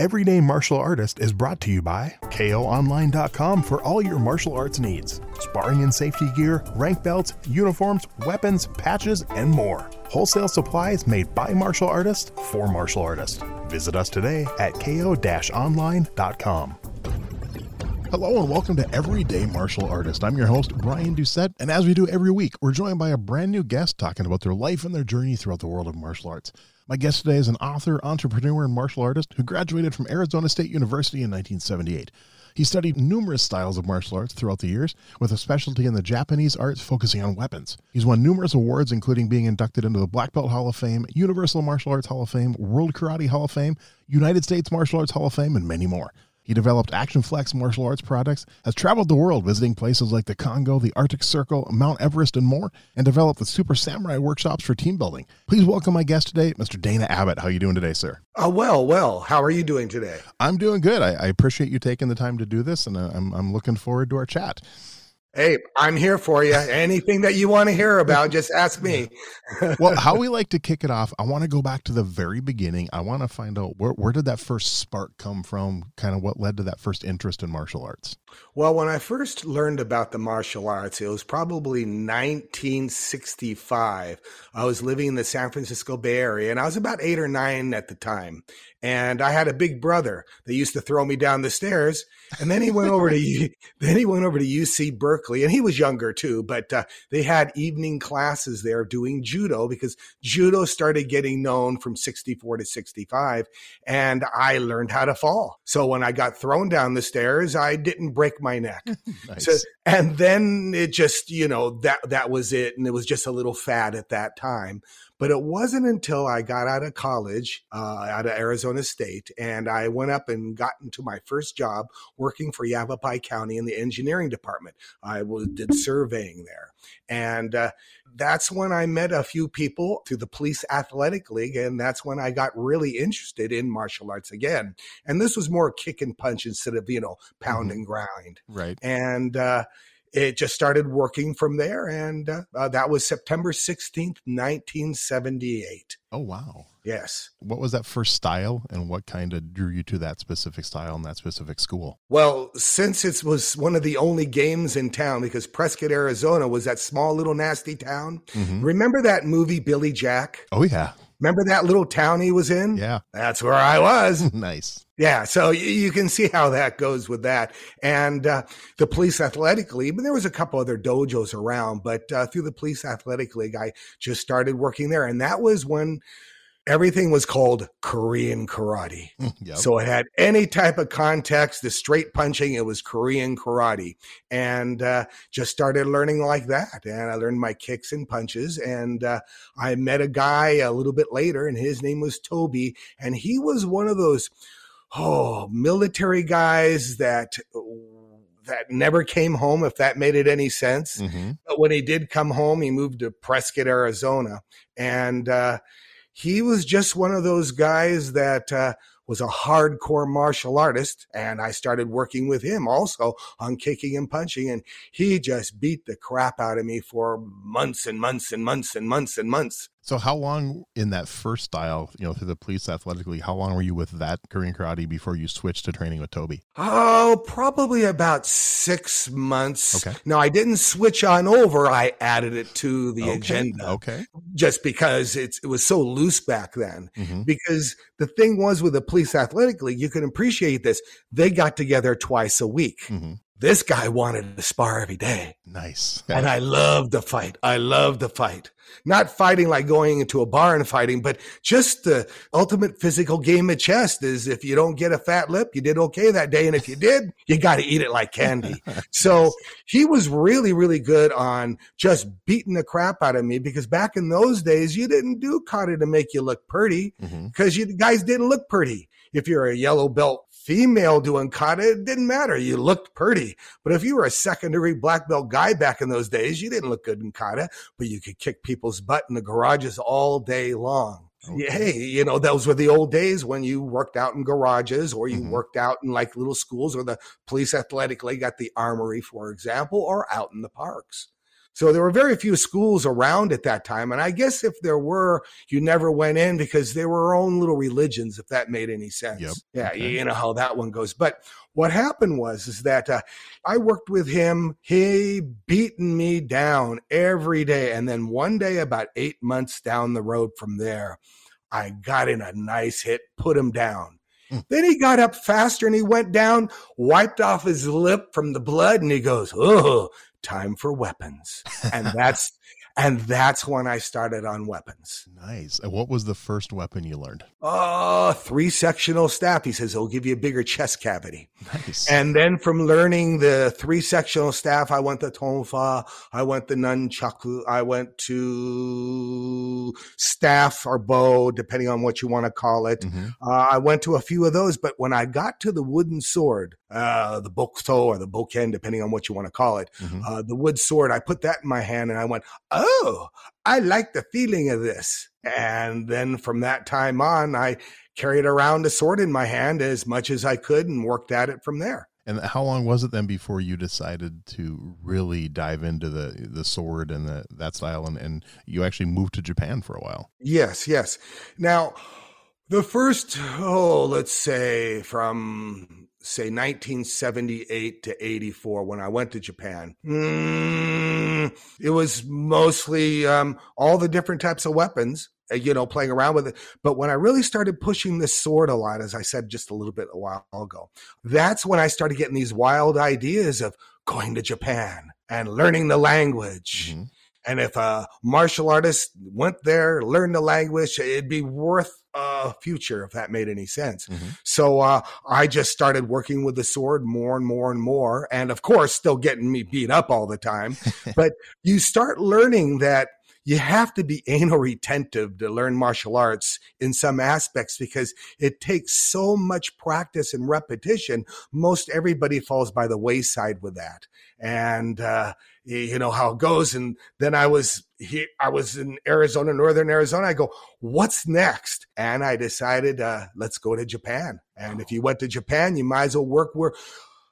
Everyday Martial Artist is brought to you by KOOnline.com for all your martial arts needs. Sparring and safety gear, rank belts, uniforms, weapons, patches, and more. Wholesale supplies made by martial artists for martial artists. Visit us today at ko-online.com. Hello and welcome to Everyday Martial Artist. I'm your host, Brian Doucette, and as we do every week, we're joined by a brand new guest talking about their life and their journey throughout the world of martial arts. My guest today is an author, entrepreneur, and martial artist who graduated from Arizona State University in 1978. He studied numerous styles of martial arts throughout the years, with a specialty in the Japanese arts focusing on weapons. He's won numerous awards, including being inducted into the Black Belt Hall of Fame, Universal Martial Arts Hall of Fame, World Karate Hall of Fame, United States Martial Arts Hall of Fame, and many more. He developed Action Flex martial arts products, has traveled the world visiting places like the Congo, the Arctic Circle, Mount Everest, and more, and developed the Super Samurai workshops for team building. Please welcome my guest today, Mr. Dana Abbott. How are you doing today, sir? Uh, well, well. How are you doing today? I'm doing good. I, I appreciate you taking the time to do this, and uh, I'm, I'm looking forward to our chat. Hey, I'm here for you. Anything that you want to hear about, just ask me. well, how we like to kick it off, I want to go back to the very beginning. I want to find out where, where did that first spark come from? Kind of what led to that first interest in martial arts? Well, when I first learned about the martial arts, it was probably 1965. I was living in the San Francisco Bay Area and I was about eight or nine at the time. And I had a big brother that used to throw me down the stairs. And then he went over to then he went over to UC Berkeley, and he was younger too. But uh, they had evening classes there doing judo because judo started getting known from 64 to 65, and I learned how to fall. So when I got thrown down the stairs, I didn't break my neck. nice. So and then it just you know that that was it, and it was just a little fad at that time. But it wasn't until I got out of college, uh, out of Arizona State, and I went up and got into my first job working for Yavapai County in the engineering department. I was, did surveying there. And uh, that's when I met a few people through the Police Athletic League, and that's when I got really interested in martial arts again. And this was more kick and punch instead of, you know, pound mm-hmm. and grind. Right. And, uh, it just started working from there. And uh, uh, that was September 16th, 1978. Oh, wow. Yes. What was that first style and what kind of drew you to that specific style and that specific school? Well, since it was one of the only games in town, because Prescott, Arizona was that small little nasty town. Mm-hmm. Remember that movie, Billy Jack? Oh, yeah. Remember that little town he was in? Yeah. That's where I was. nice. Yeah, so you can see how that goes with that. And uh, the Police Athletic League, but there was a couple other dojos around, but uh, through the Police Athletic League, I just started working there. And that was when everything was called Korean karate. Yep. So it had any type of context, the straight punching, it was Korean karate. And uh, just started learning like that. And I learned my kicks and punches. And uh, I met a guy a little bit later, and his name was Toby. And he was one of those, oh, military guys that that never came home, if that made it any sense. Mm-hmm. But when he did come home, he moved to Prescott, Arizona. And uh, he was just one of those guys that uh, was a hardcore martial artist. And I started working with him also on kicking and punching. And he just beat the crap out of me for months and months and months and months and months. So how long in that first style, you know, through the police athletic league, how long were you with that Korean karate before you switched to training with Toby? Oh, probably about six months. Okay. Now I didn't switch on over. I added it to the okay. agenda. Okay. Just because it's, it was so loose back then. Mm-hmm. Because the thing was with the police athletic league, you can appreciate this. They got together twice a week. Mm-hmm this guy wanted to spar every day. Nice. and I love the fight. I love the fight. Not fighting like going into a bar and fighting, but just the ultimate physical game of chess is if you don't get a fat lip, you did okay that day. And if you did, you got to eat it like candy. so he was really, really good on just beating the crap out of me because back in those days, you didn't do kata to make you look pretty because mm-hmm. you guys didn't look pretty if you're a yellow belt female doing kata, it didn't matter. You looked pretty. But if you were a secondary black belt guy back in those days, you didn't look good in kata, but you could kick people's butt in the garages all day long. Okay. Hey, you know, those were the old days when you worked out in garages or you mm-hmm. worked out in like little schools or the police athletic league at the armory, for example, or out in the parks. So there were very few schools around at that time. And I guess if there were, you never went in because they were own little religions, if that made any sense. Yep. Yeah, okay. you know how that one goes. But what happened was is that uh, I worked with him. He beaten me down every day. And then one day, about eight months down the road from there, I got in a nice hit, put him down. Hmm. Then he got up faster and he went down, wiped off his lip from the blood, and he goes, Oh, time for weapons. And that's and that's when I started on weapons. Nice. And what was the first weapon you learned? Oh, three sectional staff. He says it'll give you a bigger chest cavity. Nice. And then from learning the three sectional staff, I went to tonfa, I went to nunchaku, I went to staff or bow, depending on what you want to call it. Mm-hmm. Uh, I went to a few of those, but when I got to the wooden sword, uh, the bokuto or the bokken, depending on what you want to call it, mm-hmm. uh, the wood sword, I put that in my hand and I went, oh, I like the feeling of this. And then from that time on, I carried around a sword in my hand as much as I could and worked at it from there. And how long was it then before you decided to really dive into the the sword and the that style and, and you actually moved to Japan for a while? Yes, yes. Now the first oh, let's say from say 1978 to 84 when I went to Japan. Mm, it was mostly um, all the different types of weapons, uh, you know, playing around with it. But when I really started pushing this sword a lot, as I said just a little bit a while ago, that's when I started getting these wild ideas of going to Japan and learning the language. Mm-hmm. And if a martial artist went there, learned the language, it'd be worth a future if that made any sense. Mm-hmm. So uh, I just started working with the sword more and more and more, and of course, still getting me beat up all the time. but you start learning that you have to be anal retentive to learn martial arts in some aspects because it takes so much practice and repetition. Most everybody falls by the wayside with that. And, uh, you know how it goes. And then I was he, I was in Arizona, Northern Arizona. I go, what's next? And I decided, uh, let's go to Japan. And if you went to Japan, you might as well work where.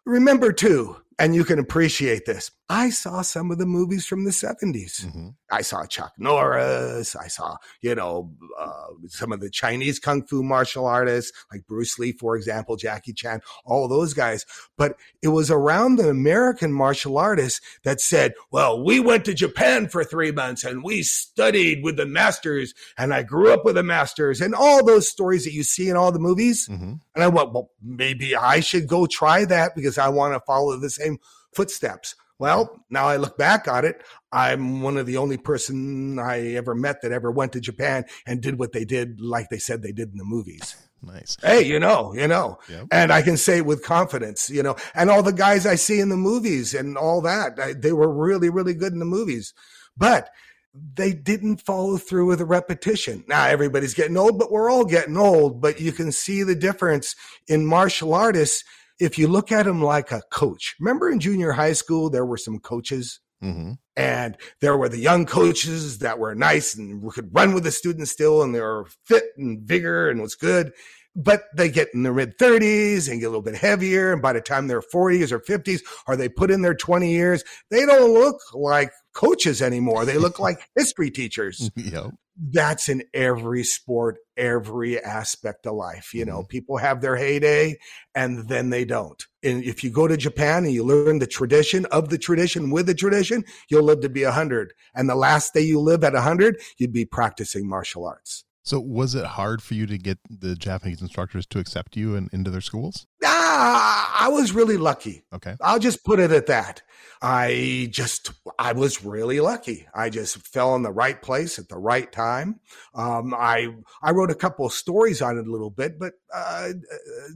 Remember too, and you can appreciate this. I saw some of the movies from the 70s. Mm-hmm. I saw Chuck Norris. I saw, you know, uh, some of the Chinese kung fu martial artists like Bruce Lee, for example, Jackie Chan, all those guys. But it was around the American martial artists that said, well, we went to Japan for three months and we studied with the masters and I grew up with the masters and all those stories that you see in all the movies. Mm-hmm. And I went, well, maybe I should go try that because I want to follow the same footsteps. Well, now I look back on it, I'm one of the only person I ever met that ever went to Japan and did what they did like they said they did in the movies. Nice. Hey, you know, you know, yep. and I can say with confidence, you know, and all the guys I see in the movies and all that, I, they were really, really good in the movies, but they didn't follow through with the repetition. Now everybody's getting old, but we're all getting old, but you can see the difference in martial artists if you look at him like a coach, remember in junior high school, there were some coaches mm-hmm. and there were the young coaches that were nice and could run with the students still and they were fit and vigor and was good. But they get in their mid 30s and get a little bit heavier. And by the time they're 40s or 50s, or they put in their 20 years, they don't look like coaches anymore. They look like history teachers. Yep that's in every sport, every aspect of life. You know, mm-hmm. people have their heyday and then they don't. And if you go to Japan and you learn the tradition of the tradition with the tradition, you'll live to be a hundred. And the last day you live at a hundred, you'd be practicing martial arts. So was it hard for you to get the Japanese instructors to accept you and into their schools? Ah, I was really lucky. Okay. I'll just put it at that. I just, I was really lucky. I just fell in the right place at the right time. Um, I, I wrote a couple of stories on it a little bit, but, uh,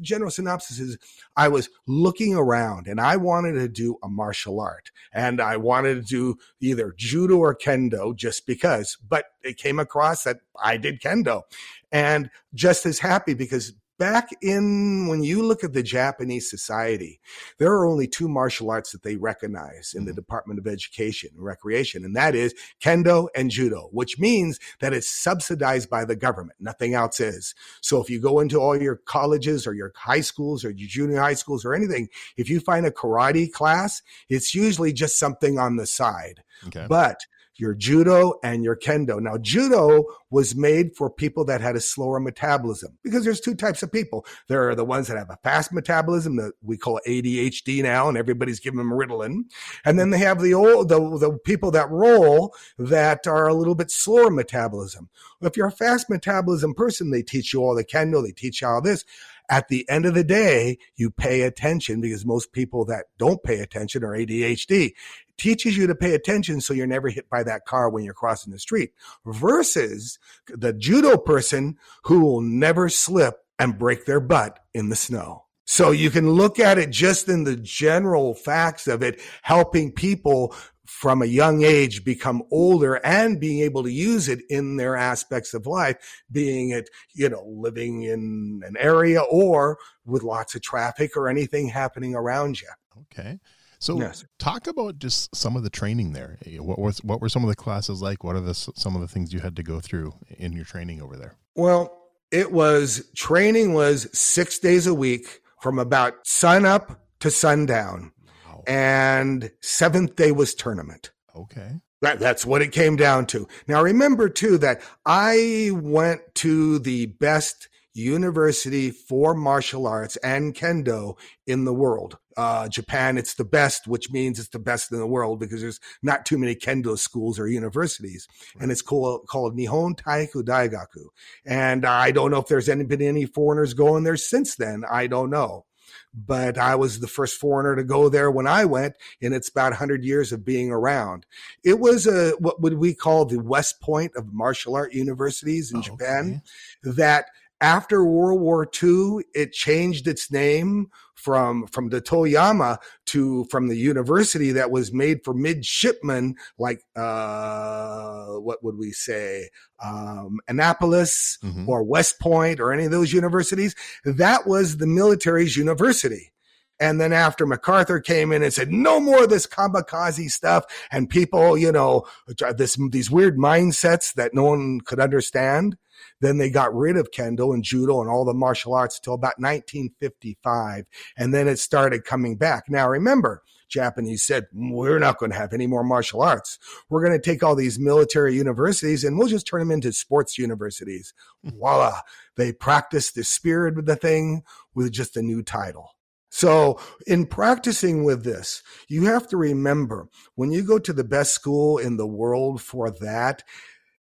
general synopsis is I was looking around and I wanted to do a martial art and I wanted to do either judo or kendo just because, but it came across that I did kendo and just as happy because back in when you look at the Japanese society, there are only two martial arts that they recognize in the mm-hmm. Department of Education and Recreation, and that is kendo and judo, which means that it's subsidized by the government. Nothing else is. So if you go into all your colleges or your high schools or your junior high schools or anything, if you find a karate class, it's usually just something on the side. Okay. But your judo and your kendo. Now, judo was made for people that had a slower metabolism because there's two types of people. There are the ones that have a fast metabolism that we call ADHD now, and everybody's giving them Ritalin. And then they have the old, the, the people that roll that are a little bit slower metabolism. If you're a fast metabolism person, they teach you all the kendo, they teach you all this at the end of the day, you pay attention because most people that don't pay attention are ADHD teaches you to pay attention so you're never hit by that car when you're crossing the street versus the judo person who will never slip and break their butt in the snow. So you can look at it just in the general facts of it, helping people from a young age become older and being able to use it in their aspects of life, being it, you know, living in an area or with lots of traffic or anything happening around you. Okay. So yes. talk about just some of the training there. Eh, what was what were some of the classes like? What are the some of the things you had to go through in your training over there? Well, it was training was 6 days a week from about sun up to sundown. Wow. And seventh day was tournament. Okay. That, that's what it came down to. Now remember too that I went to the best university for martial arts and kendo in the world. Uh, Japan, it's the best, which means it's the best in the world because there's not too many kendo schools or universities. Right. And it's called, called Nihon Taiiku Daigaku. And I don't know if there's any, been any foreigners going there since then. I don't know. But I was the first foreigner to go there when I went, and it's about 100 years of being around. It was a what would we call the West Point of martial art universities in oh, Japan okay. that – after World War II, it changed its name from from the Toyama to from the university that was made for midshipmen, like uh, what would we say, um, Annapolis mm-hmm. or West Point or any of those universities. That was the military's university. And then after MacArthur came in and said, no more of this kamikaze stuff and people, you know, this, these weird mindsets that no one could understand. Then they got rid of kendo and judo and all the martial arts until about 1955. And then it started coming back. Now remember, Japanese said, we're not going to have any more martial arts. We're going to take all these military universities and we'll just turn them into sports universities. Voila. They practiced the spirit of the thing with just a new title. So, in practicing with this, you have to remember when you go to the best school in the world for that,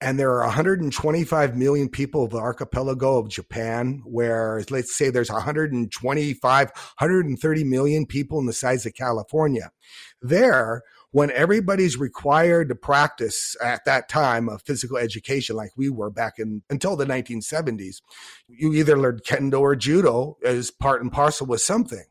and there are 125 million people of the archipelago of Japan, where let's say there's 125, 130 million people in the size of California. There, when everybody's required to practice at that time of physical education, like we were back in until the 1970s, you either learned kendo or judo as part and parcel with something.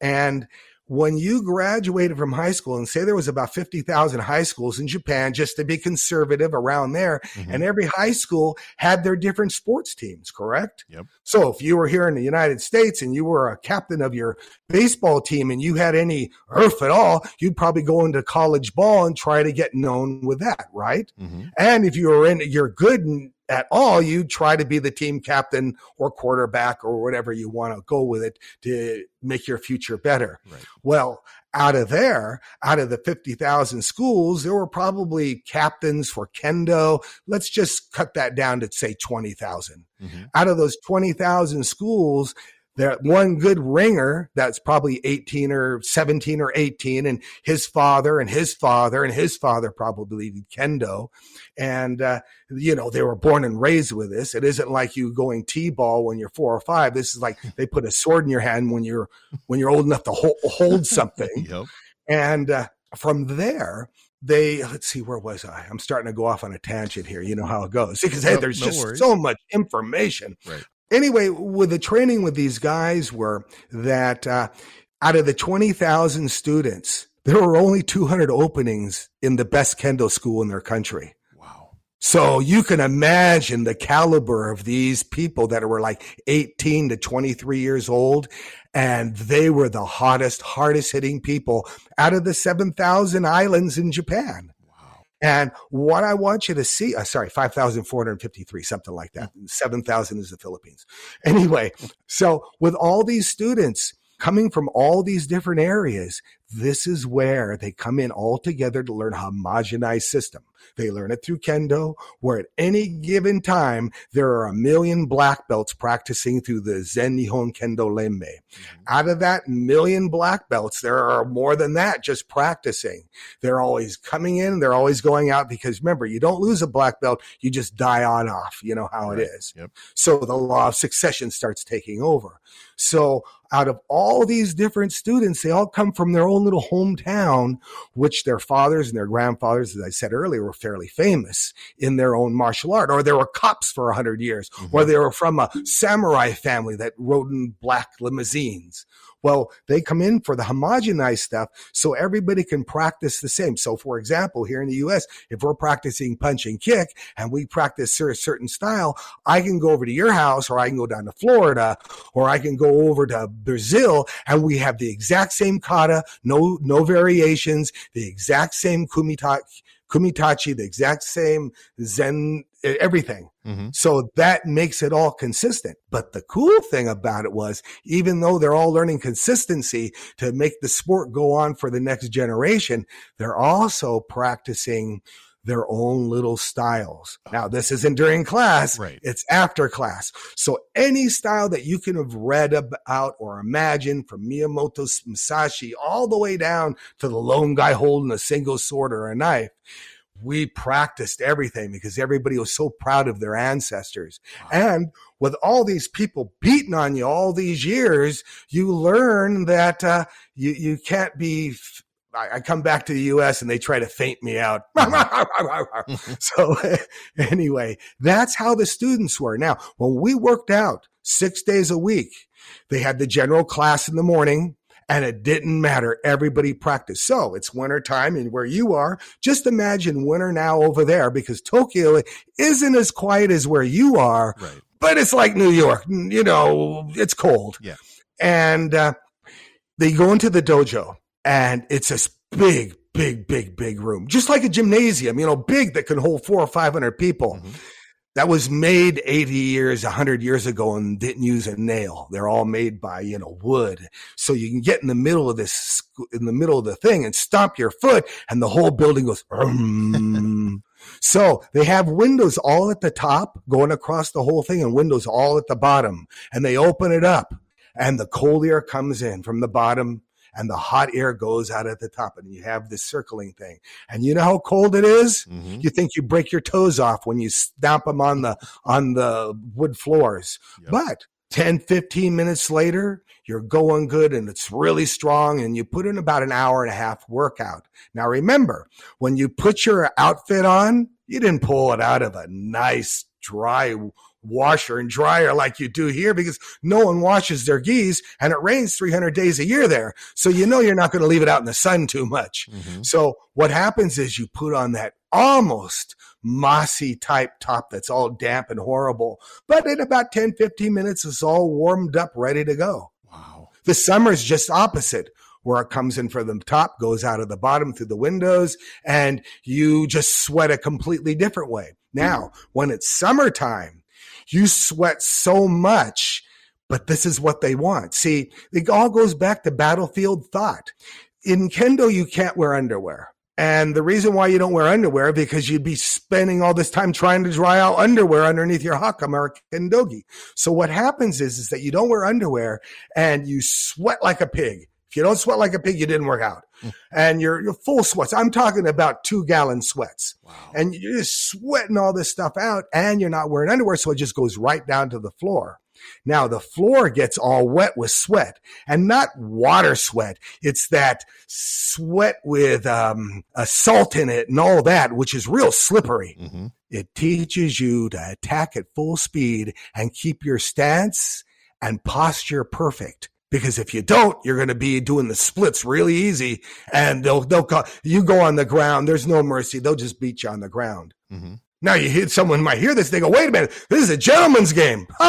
And when you graduated from high school and say there was about 50,000 high schools in Japan, just to be conservative around there, mm-hmm. and every high school had their different sports teams, correct? Yep. So if you were here in the United States and you were a captain of your baseball team and you had any earth at all, you'd probably go into college ball and try to get known with that, right? Mm-hmm. And if you were in, you're good at all, you try to be the team captain or quarterback or whatever you want to go with it to make your future better. Right. Well, out of there, out of the 50,000 schools, there were probably captains for kendo. Let's just cut that down to say 20,000. Mm-hmm. Out of those 20,000 schools, that one good ringer that's probably 18 or 17 or 18 and his father and his father and his father probably did kendo. And uh, you know they were born and raised with this. It isn't like you going t-ball when you're four or five. This is like they put a sword in your hand when you're when you're old enough to hold, hold something. Yep. and uh, from there they let's see where was i? I'm starting to go off on a tangent here. You know how it goes. Because hey, there's no just worries. so much information. Right anyway, with the training with these guys were that uh, out of the 20,000 students, there were only 200 openings in the best kendo school in their country. Wow. So you can imagine the caliber of these people that were like 18 to 23 years old. And they were the hottest, hardest hitting people out of the 7,000 islands in Japan. And what I want you to see, uh, sorry, 5,453, something like that. 7,000 is the Philippines. Anyway, so with all these students, coming from all these different areas, this is where they come in all together to learn a homogenized system. They learn it through kendo, where at any given time, there are a million black belts practicing through the Zen Nihon Kendo Renmei. Mm-hmm. Out of that million black belts, there are more than that just practicing. They're always coming in, they're always going out because remember, you don't lose a black belt, you just die on off. You know how right. it is. Yep. So the law of succession starts taking over. So out of all these different students, they all come from their own little hometown, which their fathers and their grandfathers, as I said earlier, were fairly famous in their own martial art, or they were cops for a hundred years, mm-hmm. or they were from a samurai family that rode in black limousines, well, they come in for the homogenized stuff so everybody can practice the same. So, for example, here in the US, if we're practicing punch and kick and we practice a certain style, I can go over to your house or I can go down to Florida or I can go over to Brazil and we have the exact same kata, no, no variations, the exact same kumita, kumitachi, the exact same Zen, everything. Mm-hmm. So that makes it all consistent. But the cool thing about it was, even though they're all learning consistency to make the sport go on for the next generation, they're also practicing their own little styles. Now, this isn't during class. Right. It's after class. So any style that you can have read about or imagined from Miyamoto Musashi all the way down to the lone guy holding a single sword or a knife, we practiced everything because everybody was so proud of their ancestors. Wow. And with all these people beating on you all these years, you learn that uh, you you can't be. I, come back to the U.S. and they try to feint me out. so anyway, that's how the students were. Now, when we worked out six days a week, they had the general class in the morning and it didn't matter. Everybody practiced. So it's winter time and where you are, just imagine winter now over there because Tokyo isn't as quiet as where you are, right. but it's like New York. You know, it's cold. Yeah. And uh, they go into the dojo and it's a big, big, big, big room, just like a gymnasium, you know, big that can hold four or 500 people. Mm-hmm that was made 80 years, 100 years ago and didn't use a nail. They're all made by, you know, wood. So you can get in the middle of this, in the middle of the thing and stomp your foot and the whole building goes. So they have windows all at the top going across the whole thing and windows all at the bottom and they open it up and the cold air comes in from the bottom and the hot air goes out at the top and you have this circling thing. And you know how cold it is? Mm-hmm. You think you break your toes off when you stamp them on the, on the wood floors. Yep. But 10, 15 minutes later, you're going good and it's really strong and you put in about an hour and a half workout. Now remember, when you put your outfit on, you didn't pull it out of a nice dry washer and dryer like you do here because no one washes their gis and it rains 300 days a year there. So you know you're not going to leave it out in the sun too much. Mm-hmm. So what happens is you put on that almost mossy type top that's all damp and horrible. But in about 10, 15 minutes, it's all warmed up, ready to go. Wow. The summer is just opposite where it comes in from the top, goes out of the bottom through the windows, and you just sweat a completely different way. Now, when it's summertime, you sweat so much, but this is what they want. See, it all goes back to battlefield thought. In kendo, you can't wear underwear. And the reason why you don't wear underwear because you'd be spending all this time trying to dry out underwear underneath your hakama or kendogi. So what happens is, is that you don't wear underwear and you sweat like a pig. If you don't sweat like a pig, you didn't work out. Mm. And you're, you're full sweats. I'm talking about two gallon sweats. Wow. And you're just sweating all this stuff out and you're not wearing underwear. So it just goes right down to the floor. Now the floor gets all wet with sweat and not water sweat. It's that sweat with um, a salt in it and all that, which is real slippery. Mm-hmm. It teaches you to attack at full speed and keep your stance and posture perfect because if you don't, you're going to be doing the splits really easy and they'll, they'll, you go on the ground. There's no mercy. They'll just beat you on the ground. Mm-hmm. Now you hear someone might hear this, they go, wait a minute, this is a gentleman's game.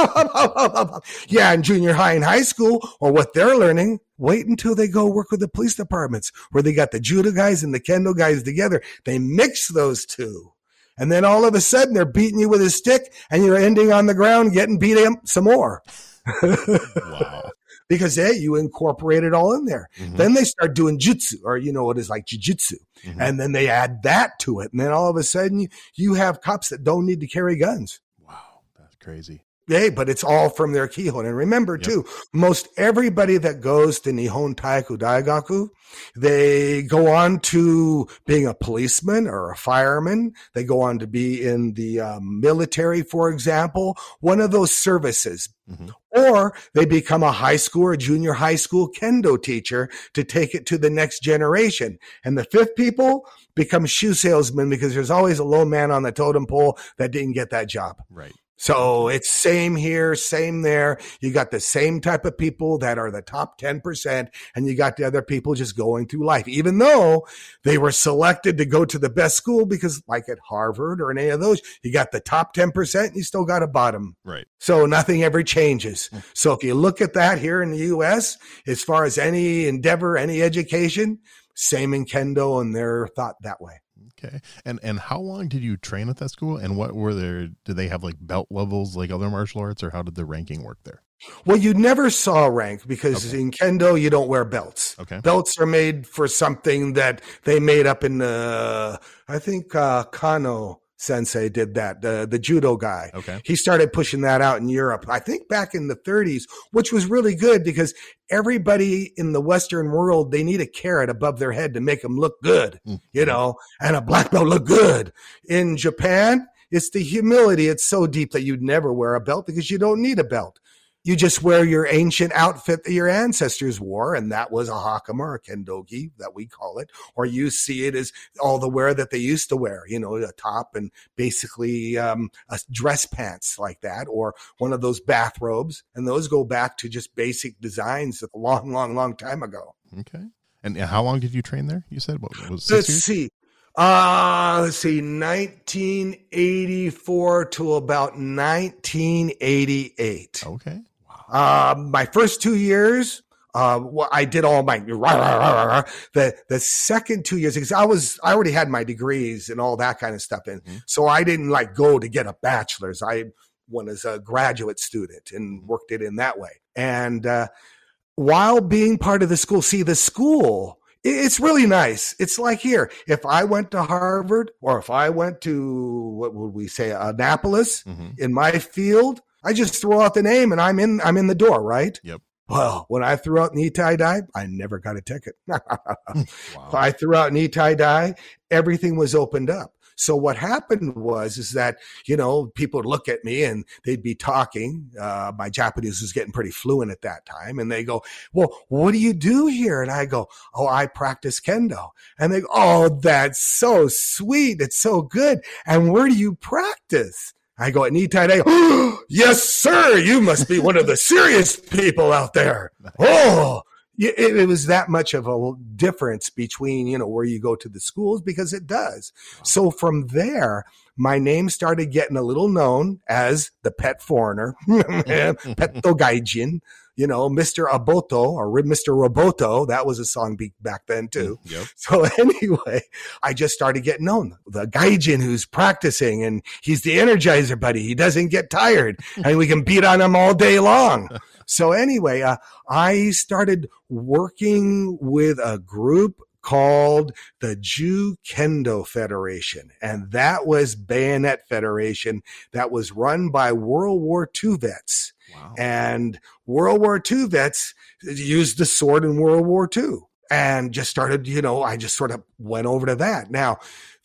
yeah, in junior high and high school, or what they're learning, wait until they go work with the police departments where they got the judo guys and the kendo guys together. They mix those two. And then all of a sudden they're beating you with a stick and you're ending on the ground getting beat up some more. wow because hey, you incorporate it all in there. Mm-hmm. Then they start doing jutsu, or you know what is like jujitsu, mm-hmm. and then they add that to it, and then all of a sudden you, you have cops that don't need to carry guns. Wow, that's crazy. Hey, but it's all from their Kihon. And remember yep. too, most everybody that goes to Nihon Taiiku Daigaku, they go on to being a policeman or a fireman. They go on to be in the um, military, for example, one of those services. Mm-hmm. Or they become a high school or junior high school kendo teacher to take it to the next generation. And the fifth people become shoe salesmen because there's always a low man on the totem pole that didn't get that job. Right. So it's same here, same there. You got the same type of people that are the top 10%, and you got the other people just going through life, even though they were selected to go to the best school because, like at Harvard or any of those, you got the top 10%, and you still got a bottom. Right. So nothing ever changes. So if you look at that here in the US, as far as any endeavor, any education, same in Kendo, and they're thought that way. Okay. And and how long did you train at that school? And what were there? Did they have like belt levels like other martial arts, or how did the ranking work there? Well, you never saw rank because okay. in kendo you don't wear belts. Okay. Belts are made for something that they made up in the. I think uh, Kano sensei did that, the, the judo guy. Okay. He started pushing that out in Europe, I think back in the 30s, which was really good because everybody in the Western world, they need a carrot above their head to make them look good, mm-hmm. you know, and a black belt look good. In Japan, it's the humility. It's so deep that you'd never wear a belt because you don't need a belt you just wear your ancient outfit that your ancestors wore, and that was a hakama or a kendogi that we call it, or you see it as all the wear that they used to wear, you know, a top and basically um, a dress pants like that, or one of those bathrobes, and those go back to just basic designs of a long, long, long time ago. Okay. And how long did you train there? You said what was Let's years? see. Uh, let's see, 1984 to about 1988. Okay. Uh, my first two years, uh, I did all my rah, rah, rah, the the second two years because I was I already had my degrees and all that kind of stuff and mm-hmm. so I didn't like go to get a bachelor's. I went as a graduate student and mm-hmm. worked it in that way. And uh, while being part of the school, see the school. It's really nice. It's like here. If I went to Harvard or if I went to what would we say, Annapolis mm-hmm. in my field, I just throw out the name and I'm in I'm in the door, right? Yep. Well, when I threw out Nitai Dai, I never got a ticket. wow. I threw out Nitai Dai, everything was opened up. So what happened was is that you know people would look at me and they'd be talking. Uh, my Japanese was getting pretty fluent at that time, and they go, "Well, what do you do here?" And I go, "Oh, I practice kendo." And they go, "Oh, that's so sweet. It's so good. And where do you practice?" I go at Nitai. I go, yes, sir. You must be one of the serious people out there. Oh, it, it, was that much of a difference between, you know, where you go to the schools because it does. So from there, my name started getting a little known as the pet foreigner, Gaijin you know, Mr. Aboto or Mr. Roboto. That was a song back then too. Mm, yep. So anyway, I just started getting known. The gaijin who's practicing and he's the energizer buddy. He doesn't get tired and we can beat on him all day long. so anyway, uh, I started working with a group called the Ju Kendo Federation. And that was Bayonet Federation that was run by World War II vets. Wow. And World War II vets used the sword in World War II and just started, you know, I just sort of went over to that. Now,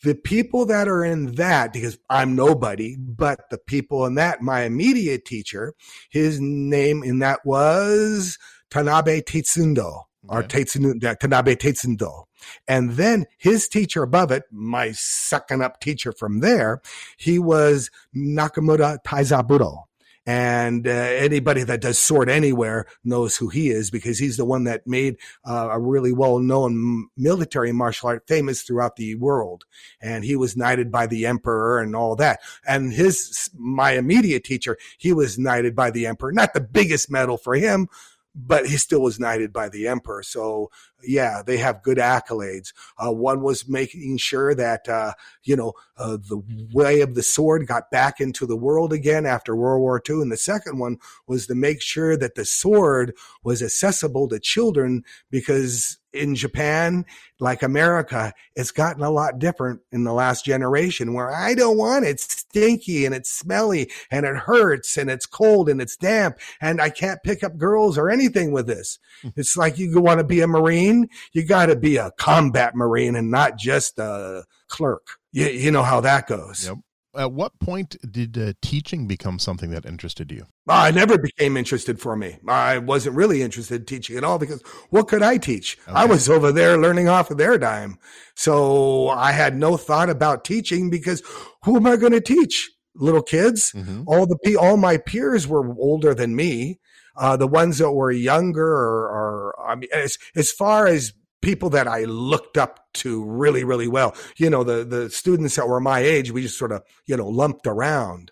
the people that are in that, because I'm nobody, but the people in that, my immediate teacher, his name in that was Tanabe Tetsundo okay. or Tetsundo, uh, Tanabe Tetsundo. And then his teacher above it, my second up teacher from there, he was Nakamura Taizaburo And uh, anybody that does sword anywhere knows who he is because he's the one that made uh, a really well known military martial art famous throughout the world. And he was knighted by the emperor and all that. And his, my immediate teacher, he was knighted by the emperor. Not the biggest medal for him, but he still was knighted by the emperor. So yeah, they have good accolades. Uh, one was making sure that uh, you know uh, the way of the sword got back into the world again after World War II, and the second one was to make sure that the sword was accessible to children because in Japan, like America, it's gotten a lot different in the last generation where I don't want it. Stinky and it's smelly and it hurts and it's cold and it's damp and I can't pick up girls or anything with this. Hmm. It's like you want to be a Marine, you got to be a combat Marine and not just a clerk. You, you know how that goes. Yep. At what point did uh, teaching become something that interested you? I never became interested for me. I wasn't really interested in teaching at all because what could I teach? Okay. I was over there learning off of their dime. So I had no thought about teaching because who am I going to teach? Little kids? Mm-hmm. All the all my peers were older than me. Uh, the ones that were younger or, or I mean, as, as far as people that I looked up to really, really well. You know, the the students that were my age, we just sort of, you know, lumped around.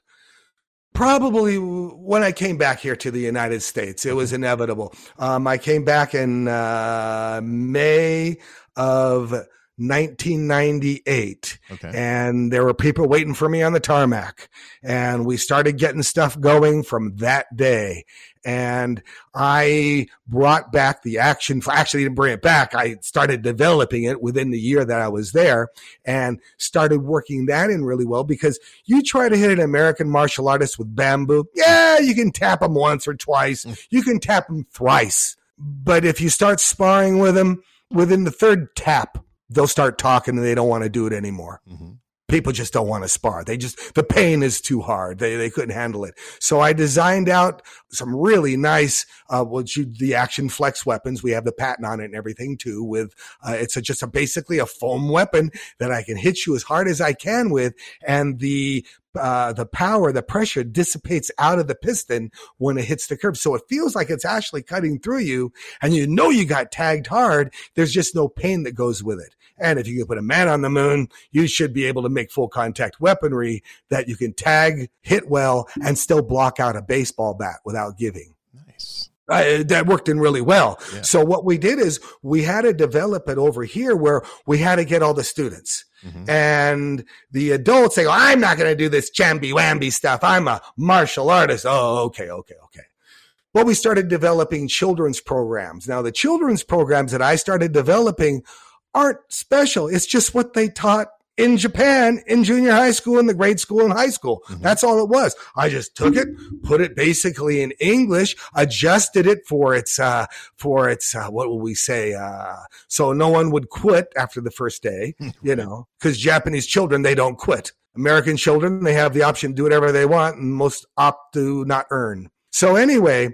Probably when I came back here to the United States, it was inevitable. Um, I came back in uh, May of 1998. Okay. And there were people waiting for me on the tarmac. And we started getting stuff going from that day. And I brought back the action. Actually, didn't bring it back. I started developing it within the year that I was there and started working that in really well because you try to hit an American martial artist with bamboo. Yeah, you can tap them once or twice. Mm. You can tap them thrice. But if you start sparring with them within the third tap, they'll start talking and they don't want to do it anymore. Mm-hmm. People just don't want to spar. They just, the pain is too hard. They, they couldn't handle it. So I designed out some really nice, uh, what you, the action flex weapons. We have the patent on it and everything too with, uh, it's a, just a, basically a foam weapon that I can hit you as hard as I can with. And the uh, the power, the pressure dissipates out of the piston when it hits the curb. So it feels like it's actually cutting through you and you know you got tagged hard. There's just no pain that goes with it. And if you can put a man on the moon, you should be able to make full contact weaponry that you can tag, hit well, and still block out a baseball bat without giving. Uh, that worked in really well. Yeah. So what we did is we had to develop it over here where we had to get all the students. Mm-hmm. And the adults say, oh, I'm not going to do this chamby wamby stuff. I'm a martial artist. Oh, okay, okay, okay. Well, we started developing children's programs. Now, the children's programs that I started developing aren't special. It's just what they taught in Japan in junior high school and the grade school and high school. Mm-hmm. That's all it was. I just took it, put it basically in English, adjusted it for its, uh, for its, uh, what will we say? Uh, so no one would quit after the first day, you know, cause Japanese children, they don't quit. American children, they have the option to do whatever they want and most opt to not earn. So anyway,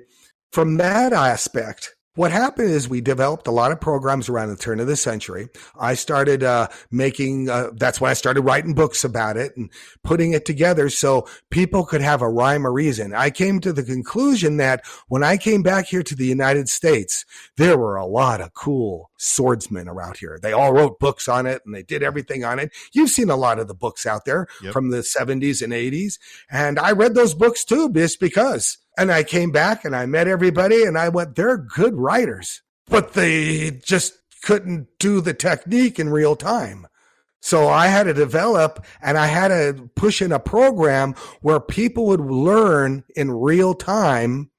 from that aspect, what happened is we developed a lot of programs around the turn of the century. I started uh, making, uh, that's why I started writing books about it and putting it together so people could have a rhyme or reason. I came to the conclusion that when I came back here to the United States, there were a lot of cool swordsmen around here. They all wrote books on it and they did everything on it. You've seen a lot of the books out there yep. from the 70s and 80s. And I read those books too, just because and I came back and I met everybody and I went, they're good writers, but they just couldn't do the technique in real time. So I had to develop and I had to push in a program where people would learn in real time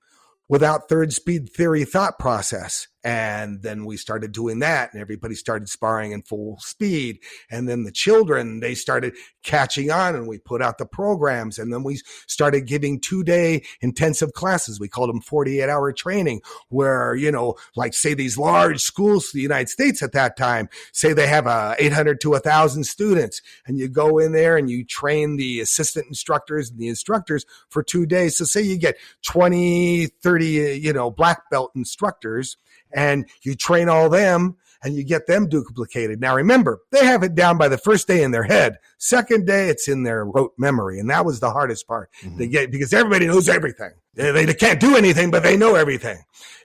without third speed theory thought process. And then we started doing that and everybody started sparring in full speed. And then the children, they started catching on and we put out the programs. And then we started giving two day intensive classes. We called them 48 hour training where, you know, like say these large schools in the United States at that time, say they have uh, a 800 to a thousand students and you go in there and you train the assistant instructors and the instructors for two days. So say you get 20, 30, you know, black belt instructors and you train all them and you get them duplicated. Now remember, they have it down by the first day in their head. Second day, it's in their rote memory. And that was the hardest part mm-hmm. to get because everybody knows everything. They, they, can't do anything, but they know everything.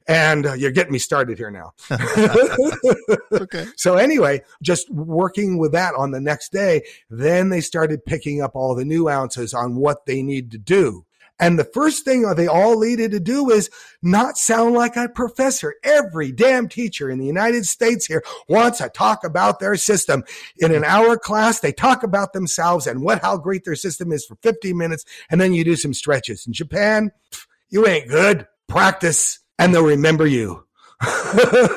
And uh, you're getting me started here now. okay. So anyway, just working with that on the next day, then they started picking up all the nuances on what they need to do. And the first thing they all needed to do is not sound like a professor. Every damn teacher in the United States here wants to talk about their system. In an hour class, they talk about themselves and what, how great their system is for 15 minutes. And then you do some stretches. In Japan, you ain't good. Practice and they'll remember you.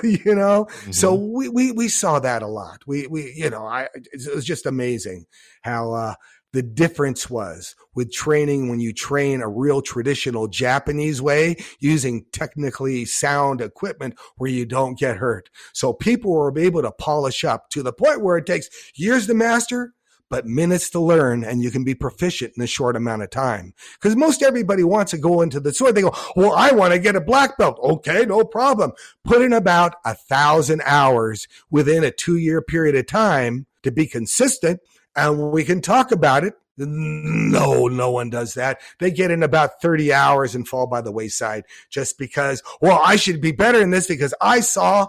you know mm-hmm. so we, we we saw that a lot we we you know i it was just amazing how uh the difference was with training when you train a real traditional Japanese way using technically sound equipment where you don't get hurt. So people were able to polish up to the point where it takes years to master, but minutes to learn and you can be proficient in a short amount of time. Cause most everybody wants to go into the sword. They go, well, I want to get a black belt. Okay. No problem. Put in about a thousand hours within a two year period of time to be consistent and we can talk about it. No, no one does that. They get in about 30 hours and fall by the wayside just because, well, I should be better in this because I saw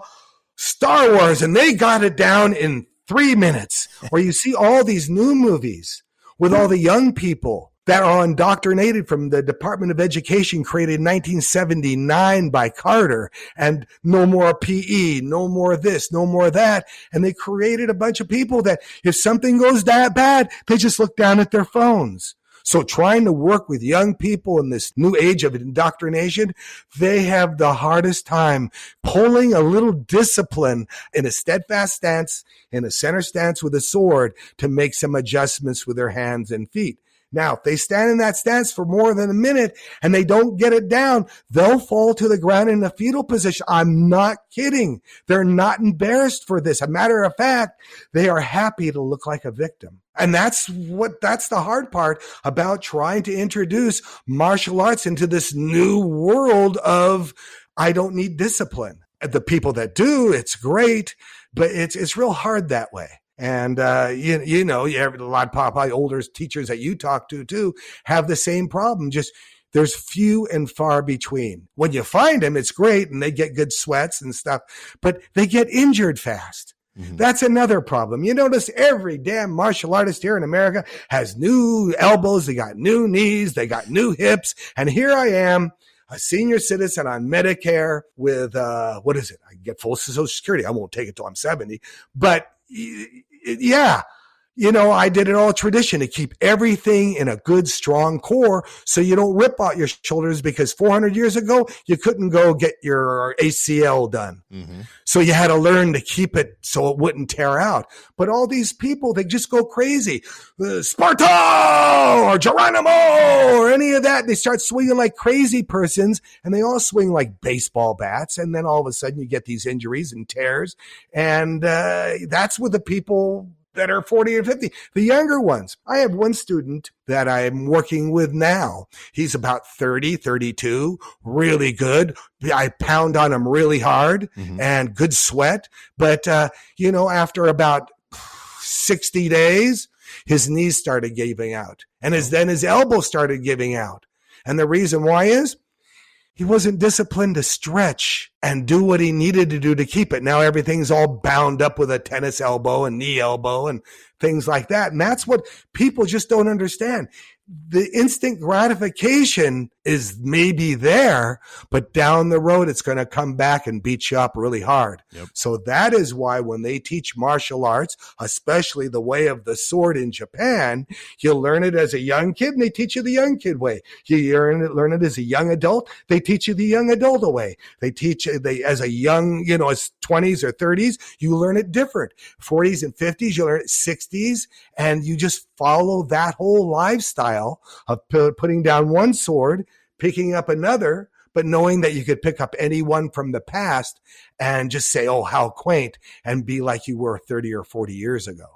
Star Wars and they got it down in three minutes. or you see all these new movies with all the young people that are indoctrinated from the Department of Education created in 1979 by Carter and no more PE, no more this, no more that. And they created a bunch of people that if something goes that bad, they just look down at their phones. So trying to work with young people in this new age of indoctrination, they have the hardest time pulling a little discipline in a steadfast stance, in a center stance with a sword to make some adjustments with their hands and feet. Now, if they stand in that stance for more than a minute and they don't get it down, they'll fall to the ground in a fetal position. I'm not kidding. They're not embarrassed for this. A matter of fact, they are happy to look like a victim. And that's what, that's the hard part about trying to introduce martial arts into this new world of, I don't need discipline. The people that do, it's great, but it's, it's real hard that way. And uh, you you know, you have a lot of probably older teachers that you talk to too have the same problem. Just there's few and far between. When you find them, it's great and they get good sweats and stuff, but they get injured fast. Mm-hmm. That's another problem. You notice every damn martial artist here in America has new elbows, they got new knees, they got new hips, and here I am, a senior citizen on Medicare with uh, what is it? I get full Social Security. I won't take it till I'm 70, but yeah, you know, I did it all tradition to keep everything in a good, strong core so you don't rip out your shoulders because 400 years ago, you couldn't go get your ACL done. Mm-hmm. So you had to learn to keep it so it wouldn't tear out. But all these people, they just go crazy. Uh, Sparta or Geronimo or any of that. They start swinging like crazy persons and they all swing like baseball bats. And then all of a sudden you get these injuries and tears. And uh, that's what the people that are 40 and 50. The younger ones. I have one student that I'm working with now. He's about 30, 32, really good. I pound on him really hard mm-hmm. and good sweat. But, uh, you know, after about 60 days, his knees started giving out and his, then his elbow started giving out. And the reason why is he wasn't disciplined to stretch and do what he needed to do to keep it. Now everything's all bound up with a tennis elbow and knee elbow and things like that. And that's what people just don't understand the instant gratification is maybe there, but down the road, it's going to come back and beat you up really hard. Yep. So that is why when they teach martial arts, especially the way of the sword in Japan, you learn it as a young kid and they teach you the young kid way. You learn it, learn it as a young adult. They teach you the young adult way. They teach they as a young, you know, as 20s or 30s, you learn it different. 40s and 50s, you learn it 60s and you just follow that whole lifestyle of putting down one sword, picking up another, but knowing that you could pick up any one from the past and just say, oh, how quaint, and be like you were 30 or 40 years ago.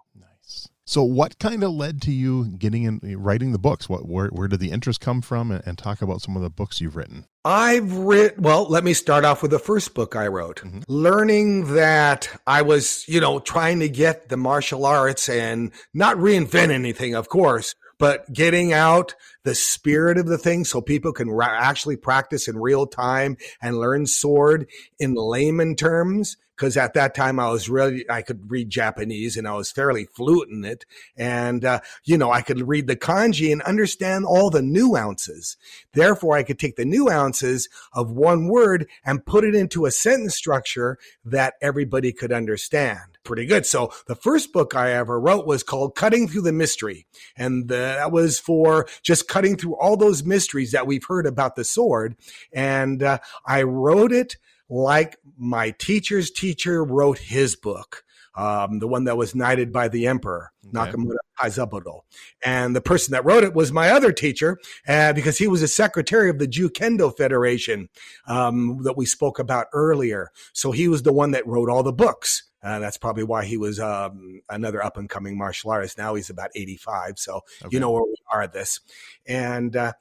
So, what kind of led to you getting in writing the books? What where where did the interest come from? And, and talk about some of the books you've written. I've written, well, let me start off with the first book I wrote. Mm-hmm. Learning that I was, you know, trying to get the martial arts and not reinvent anything, of course, but getting out the spirit of the thing so people can ra- actually practice in real time and learn sword in layman terms because at that time I was really, I could read Japanese and I was fairly fluent in it. And, uh, you know, I could read the kanji and understand all the nuances. Therefore, I could take the nuances of one word and put it into a sentence structure that everybody could understand. Pretty good. So the first book I ever wrote was called Cutting Through the Mystery. And that was for just cutting through all those mysteries that we've heard about the sword. And uh, I wrote it like my teacher's teacher wrote his book. Um, the one that was knighted by the emperor, okay. Nakamura Kaizaburo. And the person that wrote it was my other teacher, uh, because he was a secretary of the Ju Kendo Federation um, that we spoke about earlier. So he was the one that wrote all the books. Uh, that's probably why he was um, another up and coming martial artist. Now he's about 85. So okay. you know where we are at this. And uh,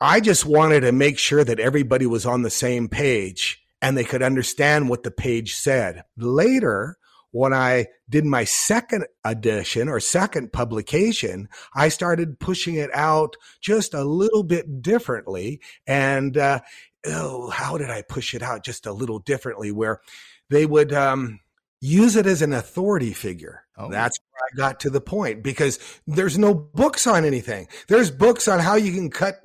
I just wanted to make sure that everybody was on the same page and they could understand what the page said. Later, when I did my second edition or second publication, I started pushing it out just a little bit differently. And, uh, oh, how did I push it out just a little differently where they would, um, use it as an authority figure. Oh. That's where I got to the point because there's no books on anything. There's books on how you can cut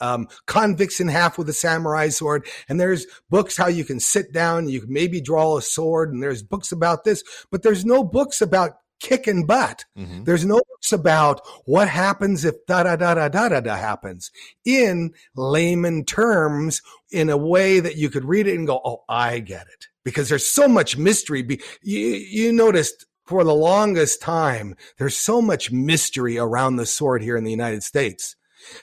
um, convicts in half with a samurai sword, and there's books how you can sit down, you can maybe draw a sword, and there's books about this, but there's no books about kicking butt. Mm-hmm. There's no books about what happens if da da da da da da da happens in layman terms in a way that you could read it and go, oh, I get it because there's so much mystery. You, you noticed for the longest time, there's so much mystery around the sword here in the United States.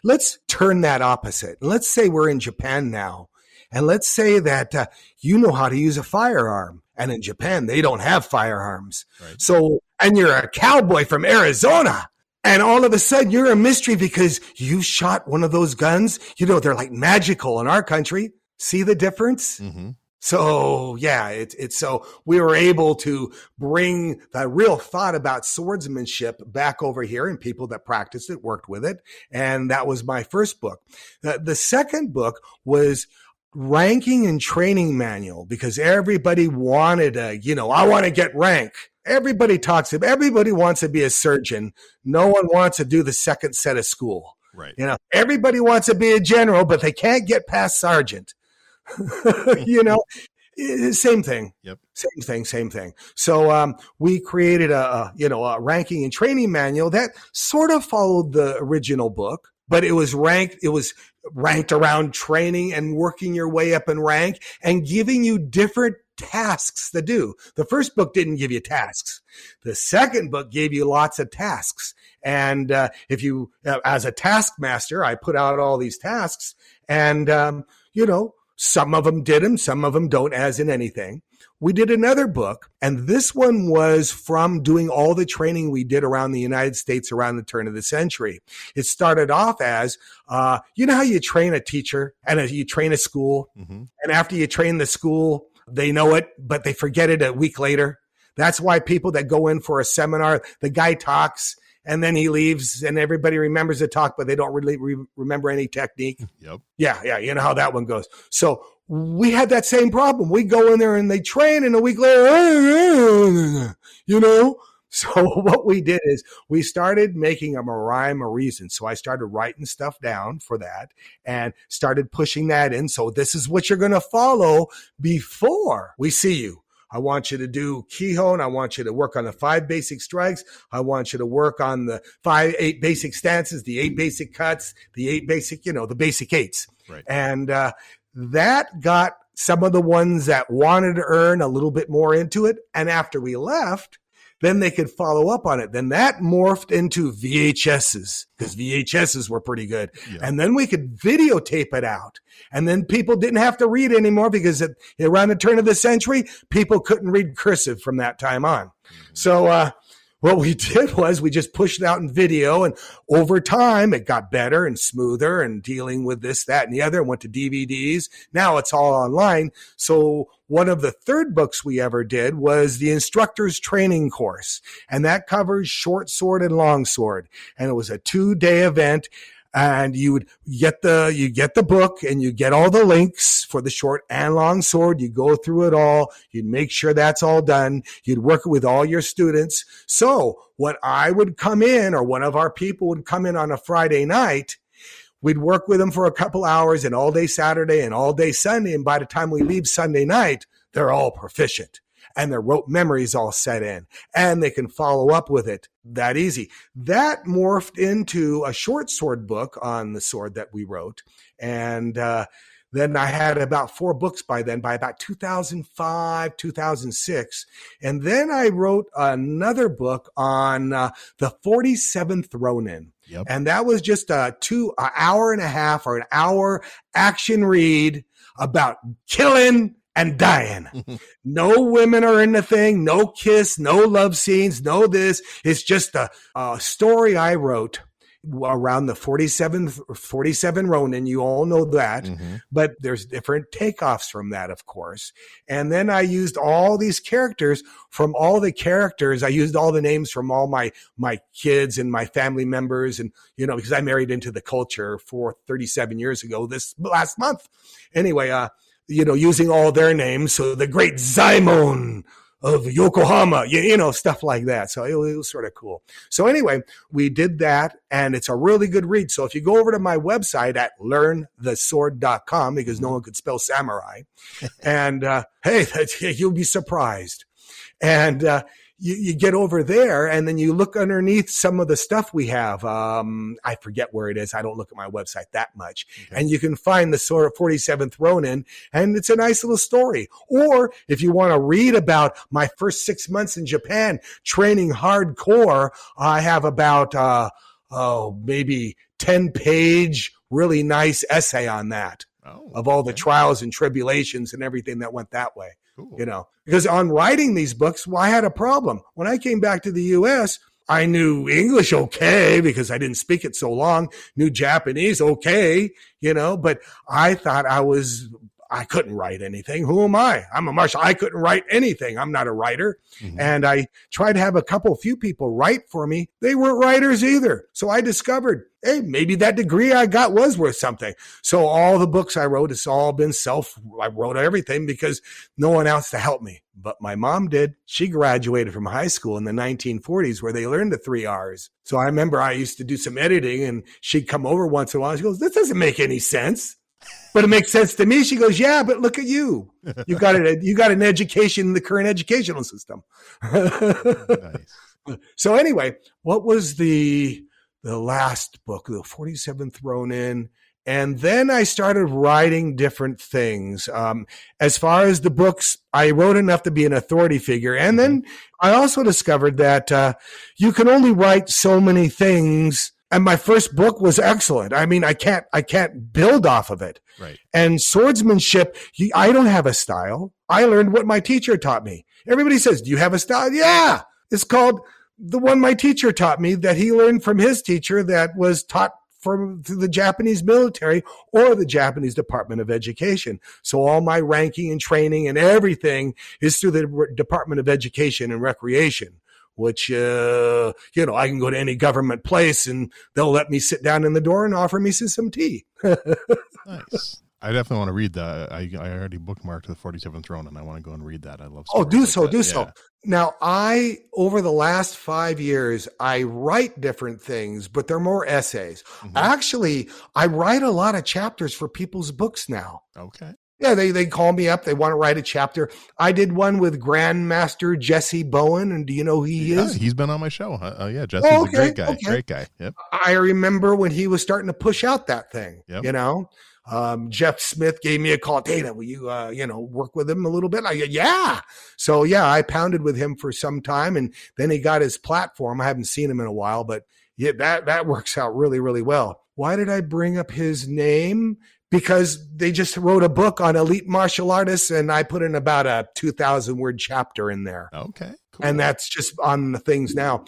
Let's turn that opposite. Let's say we're in Japan now. And let's say that uh, you know how to use a firearm. And in Japan, they don't have firearms. Right. So, and you're a cowboy from Arizona. And all of a sudden you're a mystery because you shot one of those guns. You know, they're like magical in our country. See the difference? Mm-hmm. So yeah, it's it's so we were able to bring that real thought about swordsmanship back over here and people that practiced it, worked with it. And that was my first book. The, the second book was ranking and training manual because everybody wanted a, you know, I want to get rank. Everybody talks, everybody wants to be a surgeon. No one wants to do the second set of school. Right. You know, everybody wants to be a general, but they can't get past sergeant. you know, same thing. Yep. Same thing. Same thing. So um, we created a, a, you know a ranking and training manual that sort of followed the original book, but it was ranked. It was ranked around training and working your way up in rank and giving you different tasks to do. The first book didn't give you tasks. The second book gave you lots of tasks. And uh, if you, uh, as a taskmaster, I put out all these tasks, and um, you know some of them did them, some of them don't, as in anything. We did another book, and this one was from doing all the training we did around the United States around the turn of the century. It started off as, uh, you know how you train a teacher and you train a school, mm-hmm. and after you train the school, they know it, but they forget it a week later. That's why people that go in for a seminar, the guy talks and then he leaves and everybody remembers the talk but they don't really re- remember any technique yep yeah yeah you know how that one goes so we had that same problem we go in there and they train and a week later you know so what we did is we started making a rhyme or reason. So I started writing stuff down for that and started pushing that in. So this is what you're going to follow before we see you. I want you to do Kihon. I want you to work on the five basic strikes. I want you to work on the five, eight basic stances, the eight basic cuts, the eight basic, you know, the basic eights. Right. And uh, that got some of the ones that wanted to earn a little bit more into it. And after we left, then they could follow up on it. Then that morphed into VHSs because VHSs were pretty good. Yeah. And then we could videotape it out. And then people didn't have to read anymore because around the turn of the century, people couldn't read cursive from that time on. Mm-hmm. So, uh, what we did was we just pushed it out in video and over time it got better and smoother and dealing with this, that, and the other and went to DVDs. Now it's all online. So one of the third books we ever did was the instructor's training course. And that covers short sword and long sword. And it was a two day event and you would get the you get the book and you get all the links for the short and long sword. You go through it all. You'd make sure that's all done. You'd work with all your students. So what i would come in or one of our people would come in on a friday night we'd work with them for a couple hours and all day saturday and all day sunday. And by the time we leave sunday night they're all proficient and their rote memories all set in and they can follow up with it that easy. That morphed into a short sword book on the sword that we wrote. And, uh, then I had about four books by then, by about 2005, 2006. And then I wrote another book on uh, the 47th Ronin. Yep. And that was just a two, an hour and a half or an hour action read about killing and dying. no women are in the thing, no kiss, no love scenes, no this. It's just a, a story I wrote around the 47 47 ronin you all know that mm-hmm. but there's different takeoffs from that of course and then i used all these characters from all the characters i used all the names from all my my kids and my family members and you know because i married into the culture for 37 years ago this last month anyway uh you know, using all their names. So the great Zaimon of Yokohama, you, you, know, stuff like that. So it, it was sort of cool. So anyway, we did that and it's a really good read. So if you go over to my website at learnthesword.com, because no one could spell samurai, and uh, hey, you'll be surprised. And uh, you, you get over there and then you look underneath some of the stuff we have. Um, I forget where it is. I don't look at my website that much. Okay. And you can find the sort of 47th Ronin and it's a nice little story. Or if you want to read about my first six months in Japan training hardcore, I have about, uh, oh, maybe 10 page, really nice essay on that. Oh, of all okay. the trials and tribulations and everything that went that way. Cool. You know, because on writing these books, well, I had a problem. When I came back to the US, I knew English okay because I didn't speak it so long, knew Japanese okay, you know, but I thought I was I couldn't write anything. Who am I? I'm a marshal. I couldn't write anything. I'm not a writer. Mm-hmm. And I tried to have a couple, few people write for me. They weren't writers either. So I discovered, hey, maybe that degree I got was worth something. So all the books I wrote, it's all been self. I wrote everything because no one else to help me. But my mom did. She graduated from high school in the 1940s where they learned the three R's. So I remember I used to do some editing and she'd come over once in a while. She goes, this doesn't make any sense but it makes sense to me. She goes, yeah, but look at you. You got it. You got an education in the current educational system. nice. So anyway, what was the the last book, the 47th Ronin? And then I started writing different things. Um, as far as the books, I wrote enough to be an authority figure. And then mm-hmm. I also discovered that uh, you can only write so many things and my first book was excellent. I mean, I can't, I can't build off of it. Right. And swordsmanship, I don't have a style. I learned what my teacher taught me. Everybody says, do you have a style? Yeah. It's called the one my teacher taught me that he learned from his teacher that was taught from the Japanese military or the Japanese Department of Education. So all my ranking and training and everything is through the Department of Education and Recreation which uh, you know I can go to any government place and they'll let me sit down in the door and offer me some tea. nice. I definitely want to read that. I, I already bookmarked the 47th Ronin and I want to go and read that. I love. Oh, do like so, that. do yeah. so. Now, I over the last five years, I write different things, but they're more essays. Mm-hmm. Actually, I write a lot of chapters for people's books now. Okay. Yeah, they, they call me up. They want to write a chapter. I did one with Grandmaster Jesse Bowen. And do you know who he yeah, is? He's been on my show. Uh, yeah, Jesse's oh, okay, a great guy. Okay. Great guy. Yep. I remember when he was starting to push out that thing, yep. you know? Um, Jeff Smith gave me a call. Dana, will you, uh, you know, work with him a little bit? I go, yeah. So yeah, I pounded with him for some time and then he got his platform. I haven't seen him in a while, but yeah, that, that works out really, really well. Why did I bring up his name? Because they just wrote a book on elite martial artists and I put in about a 2000 word chapter in there. Okay, cool. and that's just on the things now.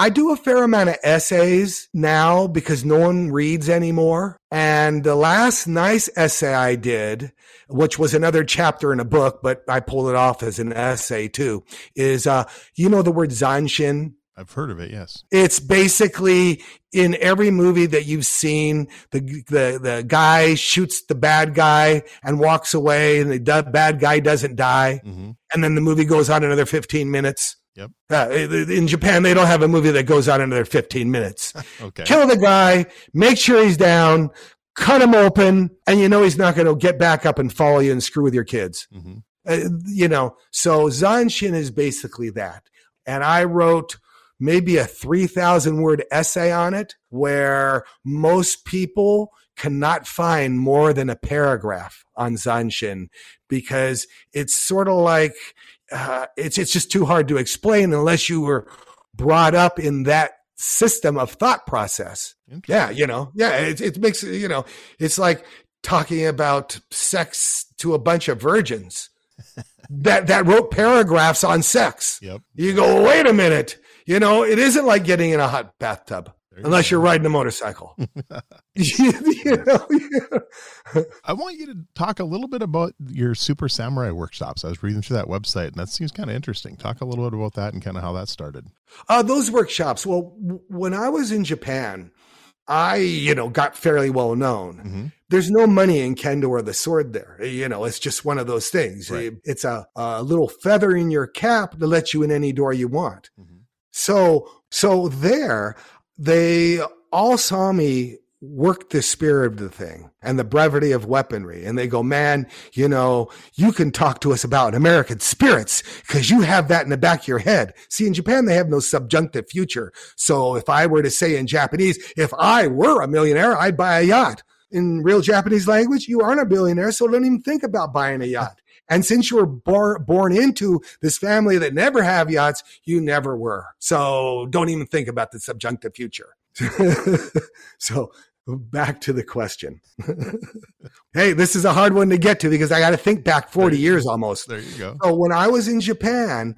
I do a fair amount of essays now because no one reads anymore. And the last nice essay I did, which was another chapter in a book, but I pulled it off as an essay too, is, uh, you know, the word Zanshin? I've heard of it. Yes. It's basically in every movie that you've seen, the, the, the guy shoots the bad guy and walks away and the bad guy doesn't die. Mm-hmm. And then the movie goes on another 15 minutes. Yep. Uh, in Japan, they don't have a movie that goes on another 15 minutes. okay. Kill the guy, make sure he's down, cut him open, and you know he's not going to get back up and follow you and screw with your kids. Mm-hmm. Uh, you know, so Zanshin is basically that. And I wrote maybe a 3,000 word essay on it where most people cannot find more than a paragraph on Zanshin because it's sort of like uh, it's it's just too hard to explain unless you were brought up in that system of thought process. Yeah, you know, yeah, it, it makes you know, it's like talking about sex to a bunch of virgins that that wrote paragraphs on sex. Yep. You go, wait a minute, you know, it isn't like getting in a hot bathtub unless you're riding a motorcycle. you know, I want you to talk a little bit about your Super Samurai workshops. I was reading through that website, and that seems kind of interesting. Talk a little bit about that and kind of how that started. Uh, those workshops. Well, w- when I was in Japan, I, you know, got fairly well known. Mm-hmm. There's no money in kendo or the sword there. You know, it's just one of those things. Right. It's a, a, little feather in your cap to let you in any door you want. Mm-hmm. So, so there, they all saw me work the spirit of the thing and the brevity of weaponry. And they go, man, you know, you can talk to us about American spirits because you have that in the back of your head. See, in Japan, they have no subjunctive future. So if I were to say in Japanese, if I were a millionaire, I'd buy a yacht. In real Japanese language, you aren't a billionaire, so don't even think about buying a yacht. And since you were bor- born into this family that never have yachts, you never were. So don't even think about the subjunctive future. so back to the question. hey, this is a hard one to get to because I got to think back 40 years almost. There you go. So when I was in Japan,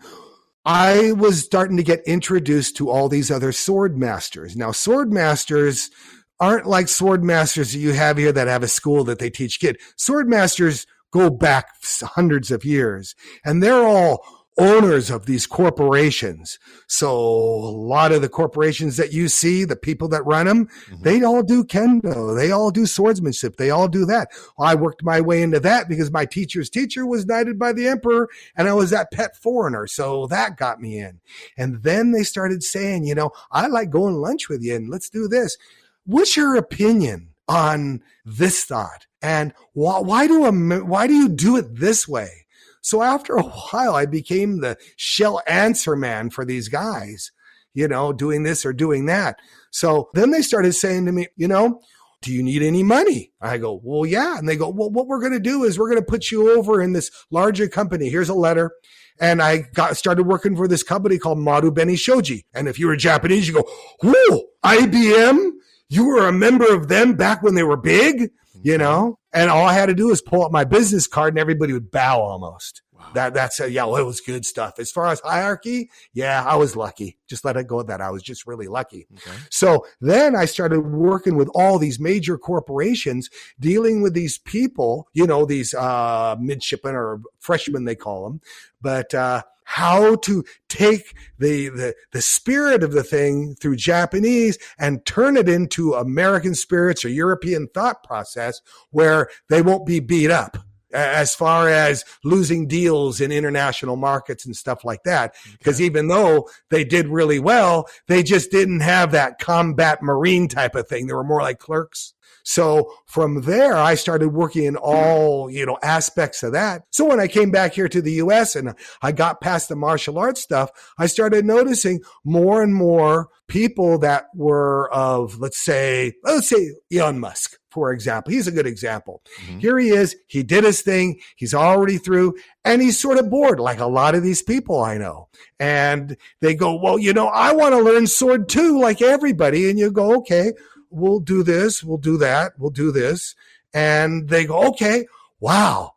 I was starting to get introduced to all these other sword masters. Now, sword masters aren't like sword masters that you have here that have a school that they teach kid. Sword masters go back hundreds of years and they're all owners of these corporations. So a lot of the corporations that you see, the people that run them, mm-hmm. they all do kendo. They all do swordsmanship. They all do that. I worked my way into that because my teacher's teacher was knighted by the emperor and I was that pet foreigner. So that got me in. And then they started saying, you know, I like going lunch with you and let's do this. What's your opinion on this thought? And why, why do a, why do you do it this way? So after a while, I became the shell answer man for these guys, you know, doing this or doing that. So then they started saying to me, you know, do you need any money? I go, well, yeah. And they go, well, what we're going to do is we're going to put you over in this larger company. Here's a letter. And I got started working for this company called Marubeni Shoji. And if you were Japanese, you go, whoa, IBM? You were a member of them back when they were big? you know? And all I had to do was pull up my business card and everybody would bow almost. Wow. That that's a, yeah, well, it was good stuff. As far as hierarchy, yeah, I was lucky. Just let it go at that. I was just really lucky. Okay. So then I started working with all these major corporations, dealing with these people, you know, these uh midshipmen or freshmen they call them, but uh how to take the, the, the spirit of the thing through Japanese and turn it into American spirits or European thought process where they won't be beat up as far as losing deals in international markets and stuff like that. Because even though they did really well, they just didn't have that combat marine type of thing. They were more like clerks. So from there, I started working in all, you know, aspects of that. So when I came back here to the US and I got past the martial arts stuff, I started noticing more and more people that were of, let's say, let's say Elon Musk, for example. He's a good example. Mm-hmm. Here he is. He did his thing. He's already through and he's sort of bored like a lot of these people I know. And they go, well, you know, I want to learn sword too, like everybody. And you go, okay, we'll do this, we'll do that, we'll do this. And they go, okay, wow,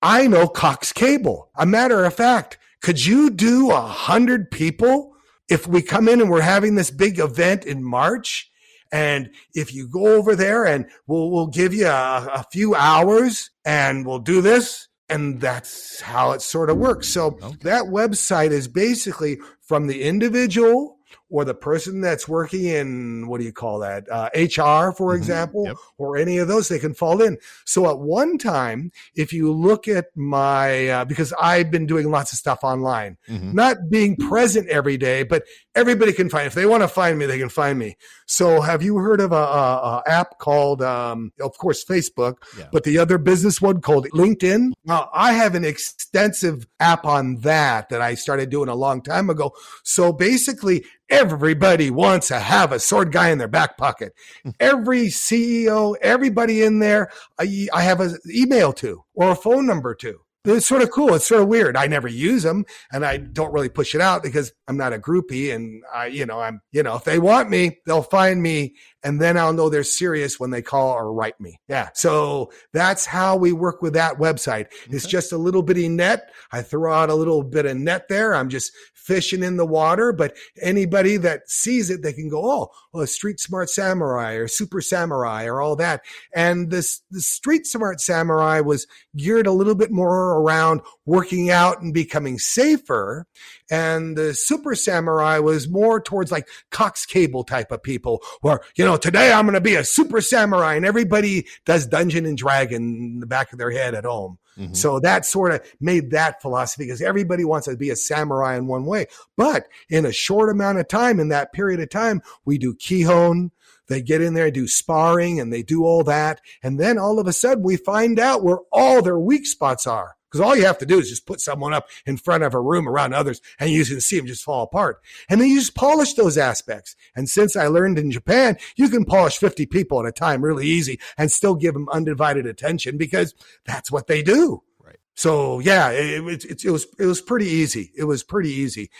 I know Cox Cable. A matter of fact, Could you do a hundred people if we come in and we're having this big event in March? And if you go over there and we'll, we'll give you a, a few hours and we'll do this. And that's how it sort of works. So okay. that website is basically from the individual or the person that's working in what do you call that uh, hr for mm-hmm. example yep. or any of those they can fall in so at one time if you look at my uh, because i've been doing lots of stuff online mm-hmm. not being present every day but everybody can find if they want to find me they can find me so have you heard of a, a, a app called um, of course facebook yeah. but the other business one called linkedin now i have an extensive app on that that i started doing a long time ago so basically Everybody wants to have a sword guy in their back pocket. Hmm. Every CEO, everybody in there, I, I have an email to or a phone number to. It's sort of cool. It's sort of weird. I never use them and I don't really push it out because I'm not a groupie and I, you know, I'm, you know, if they want me, they'll find me and then I'll know they're serious when they call or write me. Yeah. So that's how we work with that website. Okay. It's just a little bitty net. I throw out a little bit of net there. I'm just fishing in the water, but anybody that sees it, they can go, Oh, well, street smart samurai or super samurai or all that. And this, the street smart samurai was geared a little bit more around working out and becoming safer. And the super samurai was more towards like Cox Cable type of people where, you know, today I'm going to be a super samurai and everybody does Dungeon and Dragon in the back of their head at home. Mm-hmm. So that sort of made that philosophy because everybody wants to be a samurai in one way. But in a short amount of time, in that period of time, we do Kihon, they get in there, do sparring, and they do all that. And then all of a sudden, we find out where all their weak spots are. Because all you have to do is just put someone up in front of a room around others and you can see them just fall apart. And then you just polish those aspects. And since I learned in Japan, you can polish 50 people at a time really easy and still give them undivided attention because that's what they do. Right. So yeah, it, it, it, it was, it was pretty easy. It was pretty easy.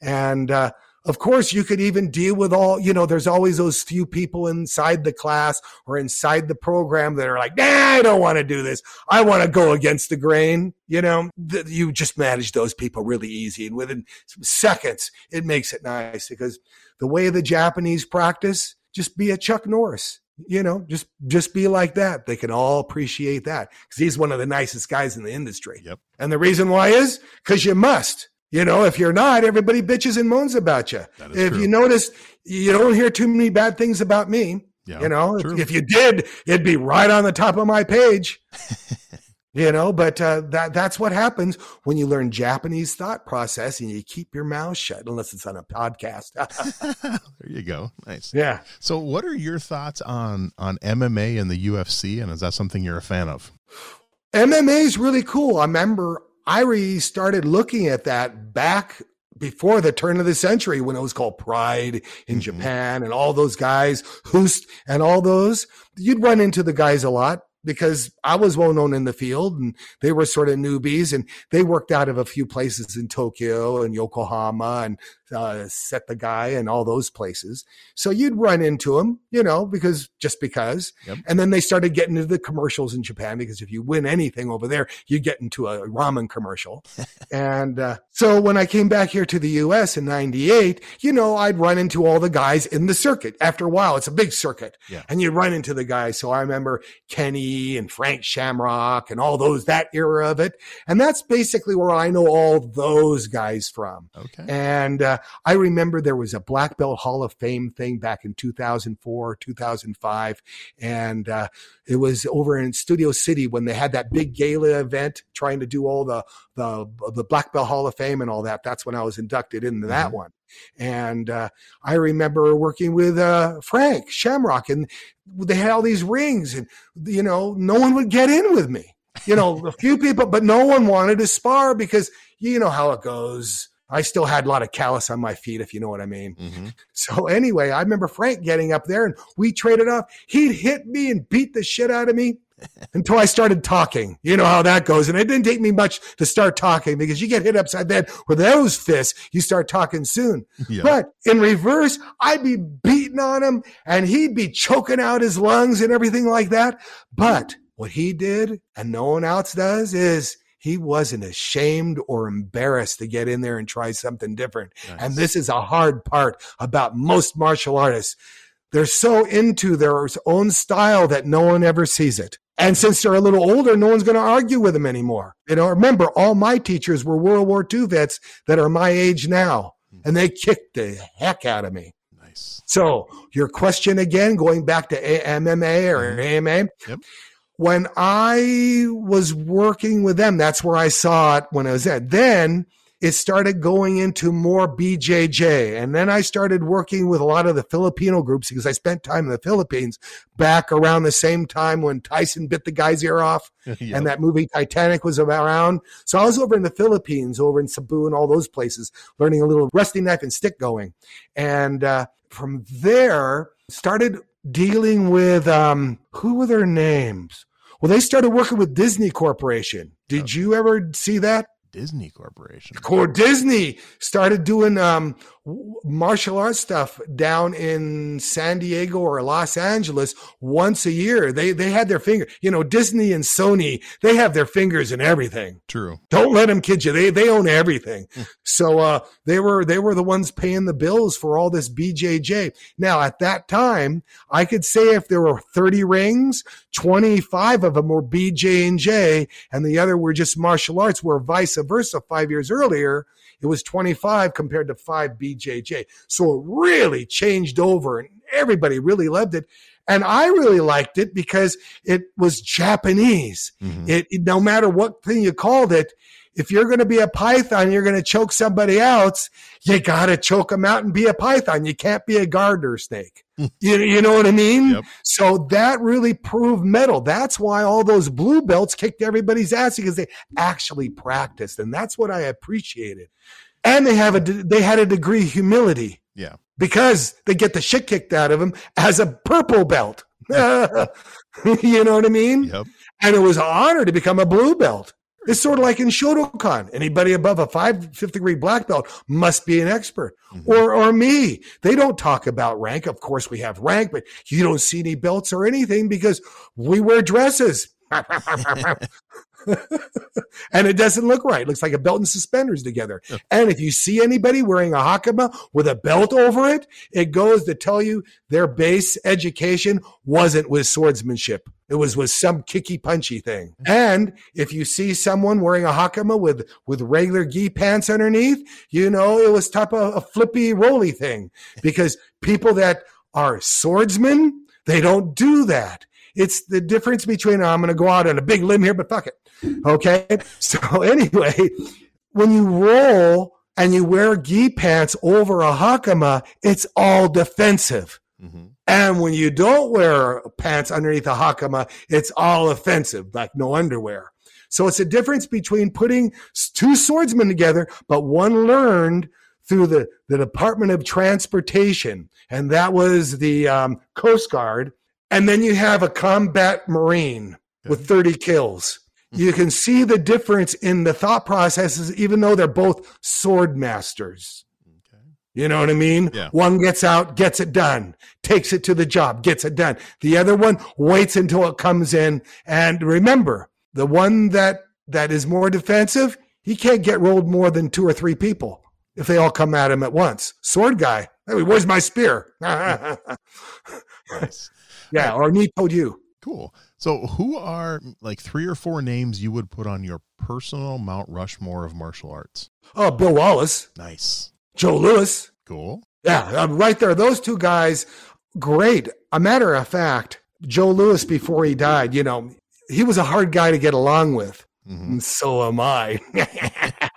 And, uh, of course, you could even deal with all, you know, there's always those few people inside the class or inside the program that are like, nah, I don't want to do this. I want to go against the grain. You know, you just manage those people really easy. And within seconds, it makes it nice because the way the Japanese practice, just be a Chuck Norris you know just just be like that they can all appreciate that because he's one of the nicest guys in the industry yep and the reason why is because you must you know, if you're not, everybody bitches and moans about you. If true. you notice, you don't hear too many bad things about me. Yeah, you know, if, if, you did, it'd be right on the top of my page. you know, but uh, that that's what happens when you learn Japanese thought process and you keep your mouth shut, unless it's on a podcast. there you go. Nice. Yeah. So, what are your thoughts on on MMA and the UFC, and is that something you're a fan of? MMA is really cool. I remember I started looking at that back before the turn of the century when it was called Pride in mm-hmm. Japan and all those guys, Hoost and all those. You'd run into the guys a lot because I was well known in the field and they were sort of newbies and they worked out of a few places in Tokyo and Yokohama and uh, Setagaya and all those places. So you'd run into them, you know, because just because. Yep. And then they started getting into the commercials in Japan because if you win anything over there, you get into a ramen commercial. and uh, so when I came back here to the US in 98, you know, I'd run into all the guys in the circuit. After a while, it's a big circuit. Yeah. And you run into the guys. So I remember Kenny and Frank Shamrock and all those, that era of it. And that's basically where I know all those guys from. Okay. And uh, I remember there was a Black Belt Hall of Fame thing back in 2004, 2005. And uh, it was over in Studio City when they had that big gala event trying to do all the, the, the Black Belt Hall of Fame and all that. That's when I was inducted into that mm-hmm. one. And uh, I remember working with uh, Frank Shamrock, and they had all these rings, and you know, no one would get in with me. You know, a few people, but no one wanted to spar because you know how it goes I still had a lot of callus on my feet, if you know what I mean. Mm-hmm. So anyway, I remember Frank getting up there and we traded off. He'd hit me and beat the shit out of me until I started talking. You know how that goes. And it didn't take me much to start talking because you get hit upside the head with those fists. You start talking soon. Yeah. But in reverse, I'd be beating on him and he'd be choking out his lungs and everything like that. But what he did and no one else does is he wasn't ashamed or embarrassed to get in there and try something different. Nice. And this is a hard part about most martial artists. They're so into their own style that no one ever sees it. And since they're a little older, no one's going to argue with them anymore. You know, remember, all my teachers were World War II vets that are my age now, hmm. and they kicked the heck out of me. Nice. So, your question again, going back to MMA or AMA. Mm-hmm. Yep when I was working with them, that's where I saw it when I was there. Then it started going into more BJJ. And then I started working with a lot of the Filipino groups because I spent time in the Philippines back around the same time when Tyson bit the guy's ear off yep. and that movie Titanic was around. So I was over in the Philippines, over in Cebu and all those places, learning a little rusty knife and stick going. And uh, from there, started dealing with um, who were their names? Well, they started working with Disney Corporation. Did you ever see that? Disney Corporation. Core Disney started doing um, martial arts stuff down in San Diego or Los Angeles once a year. They they had their finger, you know, Disney and Sony, they have their fingers in everything. True. Don't let them kid you. They they own everything. Hmm. so uh, they were they were the ones paying the bills for all this BJJ. Now at that time, I could say if there were 30 rings, 25 of them were BJ and J and the other were just martial arts where vice versa 5 years earlier it was 25 compared to 5 BJJ. So it really changed over and everybody really loved it. And I really liked it because it was Japanese. Mm-hmm. It, no matter what thing you called it, if you're going to be a python, you're going to choke somebody else. You got to choke them out and be a python. You can't be a garter snake. you, you know what I mean? Yep. So that really proved metal. That's why all those blue belts kicked everybody's ass because they actually practiced. And that's what I appreciated. And they have a, they had a degree of humility. Yeah. Because they get the shit kicked out of them as a purple belt. you know what I mean? Yep. And it was an honor to become a blue belt. It's sort of like in Shotokan. Anybody above a five, fifth degree black belt must be an expert. Mm-hmm. Or, or me. They don't talk about rank. Of course, we have rank, but you don't see any belts or anything because we wear dresses. and it doesn't look right. It looks like a belt and suspenders together. And if you see anybody wearing a hakama with a belt over it, it goes to tell you their base education wasn't with swordsmanship. It was with some kicky punchy thing. Mm-hmm. And if you see someone wearing a hakama with, with regular gi pants underneath, you know, it was type of a flippy roly thing because people that are swordsmen, they don't do that. It's the difference between, I'm going to go out on a big limb here, but fuck it. Okay. So anyway, when you roll and you wear gi pants over a hakama, it's all defensive. Mm-hmm. And when you don't wear pants underneath a hakama, it's all offensive, like no underwear. So it's a difference between putting two swordsmen together, but one learned through the, the Department of Transportation, and that was the um, Coast Guard. And then you have a combat Marine with 30 kills. You can see the difference in the thought processes, even though they're both sword masters. Okay. You know what I mean? Yeah. One gets out, gets it done, takes it to the job, gets it done. The other one waits until it comes in. And remember, the one that, that is more defensive, he can't get rolled more than two or three people if they all come at him at once. Sword guy, hey, where's my spear? nice. Yeah, or me told you. Cool. So, who are like three or four names you would put on your personal Mount Rushmore of martial arts? Oh, Bill Wallace. Nice. Joe Lewis. Cool. Yeah, right there. Those two guys, great. A matter of fact, Joe Lewis, before he died, you know, he was a hard guy to get along with. Mm-hmm. So am I.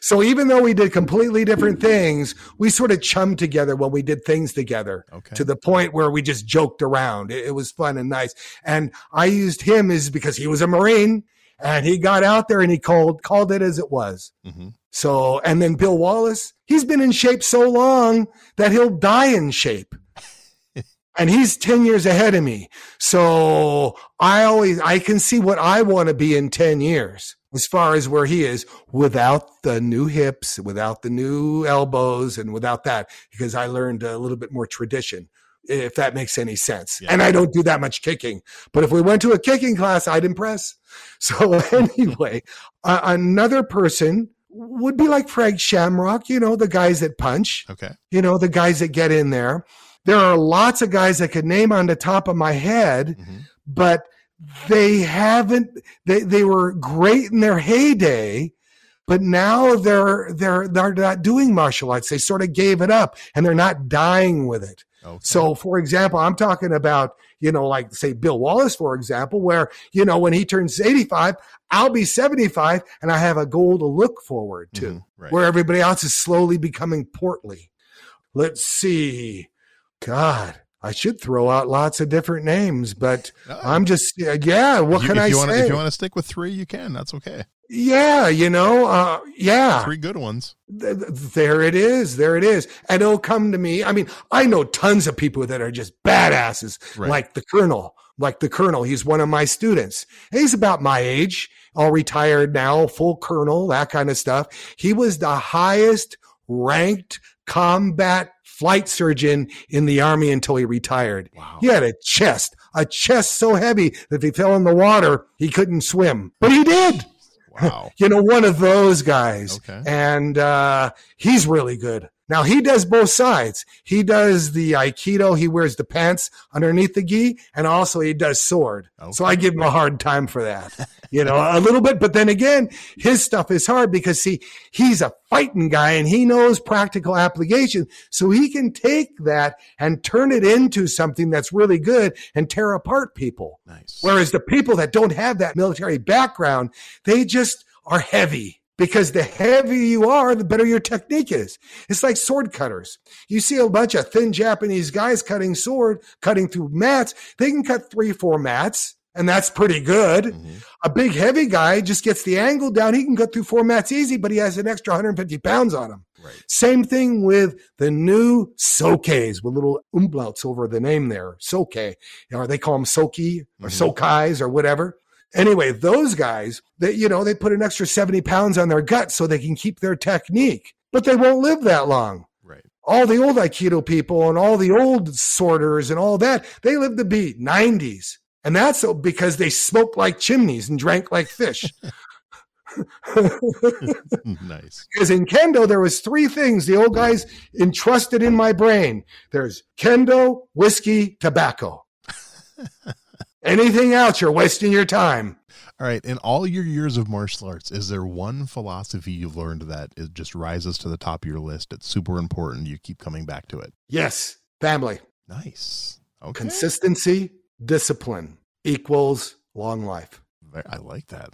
so even though we did completely different things, we sort of chummed together when we did things together okay. to the point where we just joked around. It, it, was fun and nice. And I used him is because he was a Marine and he got out there and he called, called it as it was. Mm-hmm. So, and then Bill Wallace, he's been in shape so long that he'll die in shape and he's 10 years ahead of me. So I always, I can see what I want to be in 10 years as far as where he is without the new hips, without the new elbows and without that, because I learned a little bit more tradition. if that makes any sense. Yeah. And I don't do that much kicking. But if we went to a kicking class, I'd impress. So anyway, uh, another person would be like Frank Shamrock, you know, the guys that punch. Okay. You know, the guys that get in there. There are lots of guys I could name on the top of my head, mm-hmm. but they haven't they, they were great in their heyday but now they're they're they're not doing martial arts they sort of gave it up and they're not dying with it okay. so for example i'm talking about you know like say bill wallace for example where you know when he turns 85 i'll be 75 and i have a goal to look forward to mm-hmm, right. where everybody else is slowly becoming portly let's see god I should throw out lots of different names, but oh. I'm just yeah. What you, can I wanna, say? If you want to stick with three, you can. That's okay. Yeah, you know, uh, yeah, three good ones. There it is. There it is. And it'll come to me. I mean, I know tons of people that are just badasses, right. like the Colonel. Like the Colonel, he's one of my students. He's about my age, all retired now, full Colonel, that kind of stuff. He was the highest ranked combat flight surgeon in the army until he retired. Wow. He had a chest, a chest so heavy that if he fell in the water, he couldn't swim, but he did. Wow. you know, one of those guys. Okay. And uh, he's really good. Now he does both sides. He does the Aikido. He wears the pants underneath the gi and also he does sword. Okay. So I give him a hard time for that, you know, a little bit. But then again, his stuff is hard because see, he's a fighting guy and he knows practical application. So he can take that and turn it into something that's really good and tear apart people. Nice. Whereas the people that don't have that military background, they just are heavy because the heavier you are, the better your technique is. It's like sword cutters. You see a bunch of thin Japanese guys cutting sword, cutting through mats. They can cut three, four mats, and that's pretty good. Mm-hmm. A big heavy guy just gets the angle down. He can cut through four mats easy, but he has an extra 150 pounds on him. Right. Same thing with the new Sokes with little umlauts over the name there. Soke. Or they call them Soki or mm-hmm. Sokais or whatever. Anyway, those guys that, you know, they put an extra 70 pounds on their gut so they can keep their technique, but they won't live that long. Right. All the old Aikido people and all the old sorters and all that, they live to be 90s. And that's because they smoked like chimneys and drank like fish. nice. Because in kendo, there was three things the old guys entrusted in my brain. There's kendo, whiskey, tobacco. Anything else, you're wasting your time. All right. In all your years of martial arts, is there one philosophy you've learned that it just rises to the top of your list? It's super important. You keep coming back to it. Yes. Family. Nice. Okay. Consistency, discipline equals long life. I like that.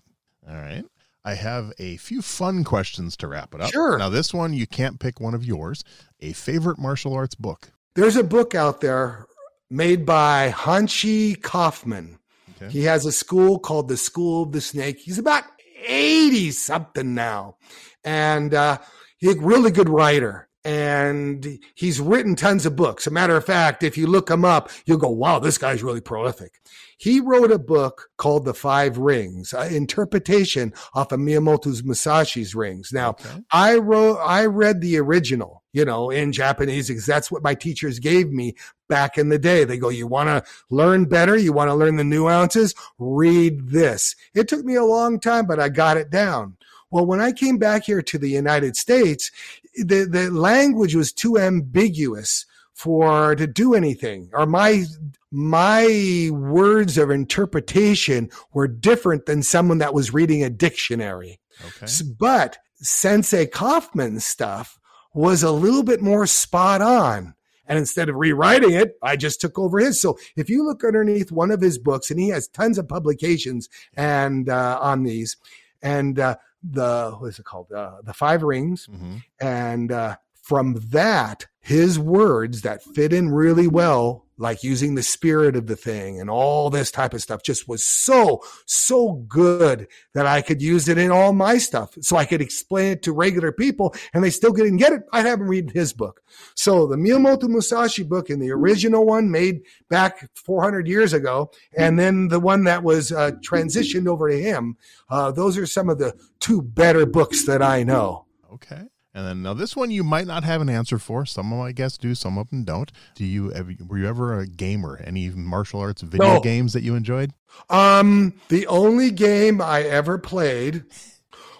All right. I have a few fun questions to wrap it up. Sure. Now, this one, you can't pick one of yours. A favorite martial arts book. There's a book out there made by Hanshi Kaufman. Okay. He has a school called the School of the Snake. He's about 80 something now. And uh, he's a really good writer. And he's written tons of books. a matter of fact, if you look him up, you'll go, wow, this guy's really prolific. He wrote a book called The Five Rings, an interpretation off of Miyamoto's Musashi's rings. Now, okay. I wrote, I read the original, you know, in Japanese because that's what my teachers gave me back in the day. They go, you want to learn better? You want to learn the nuances? Read this. It took me a long time, but I got it down. Well, when I came back here to the United States, the, the language was too ambiguous for to do anything or my my words of interpretation were different than someone that was reading a dictionary. Okay. But Sensei Kaufman's stuff was a little bit more spot on. And instead of rewriting it, I just took over his. So if you look underneath one of his books, and he has tons of publications and uh, on these, and uh, the what is it called? Uh, the Five Rings, mm-hmm. and uh, from that, his words that fit in really well, like using the spirit of the thing and all this type of stuff, just was so, so good that I could use it in all my stuff. So I could explain it to regular people and they still couldn't get it. I'd have them read his book. So the Miyamoto Musashi book and the original one made back 400 years ago, and then the one that was uh, transitioned over to him, uh, those are some of the two better books that I know. Okay. And then now this one you might not have an answer for. Some of my guests do, some of them don't. Do you ever, were you ever a gamer? Any martial arts video No. games that you enjoyed? Um, the only game I ever played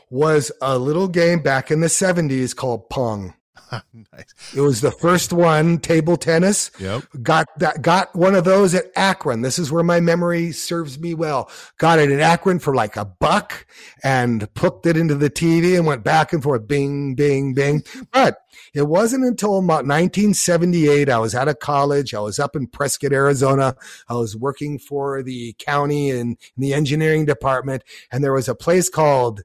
was a little game back in the 70s called Pong. nice. It was the first one, table tennis. Yep. Got that got one of those at Akron. This is where my memory serves me well. Got it at Akron for like a buck and hooked it into the TV and went back and forth, bing, bing, bing. But it wasn't until about 1978 I was out of college. I was up in Prescott, Arizona. I was working for the county in, the engineering department, and there was a place called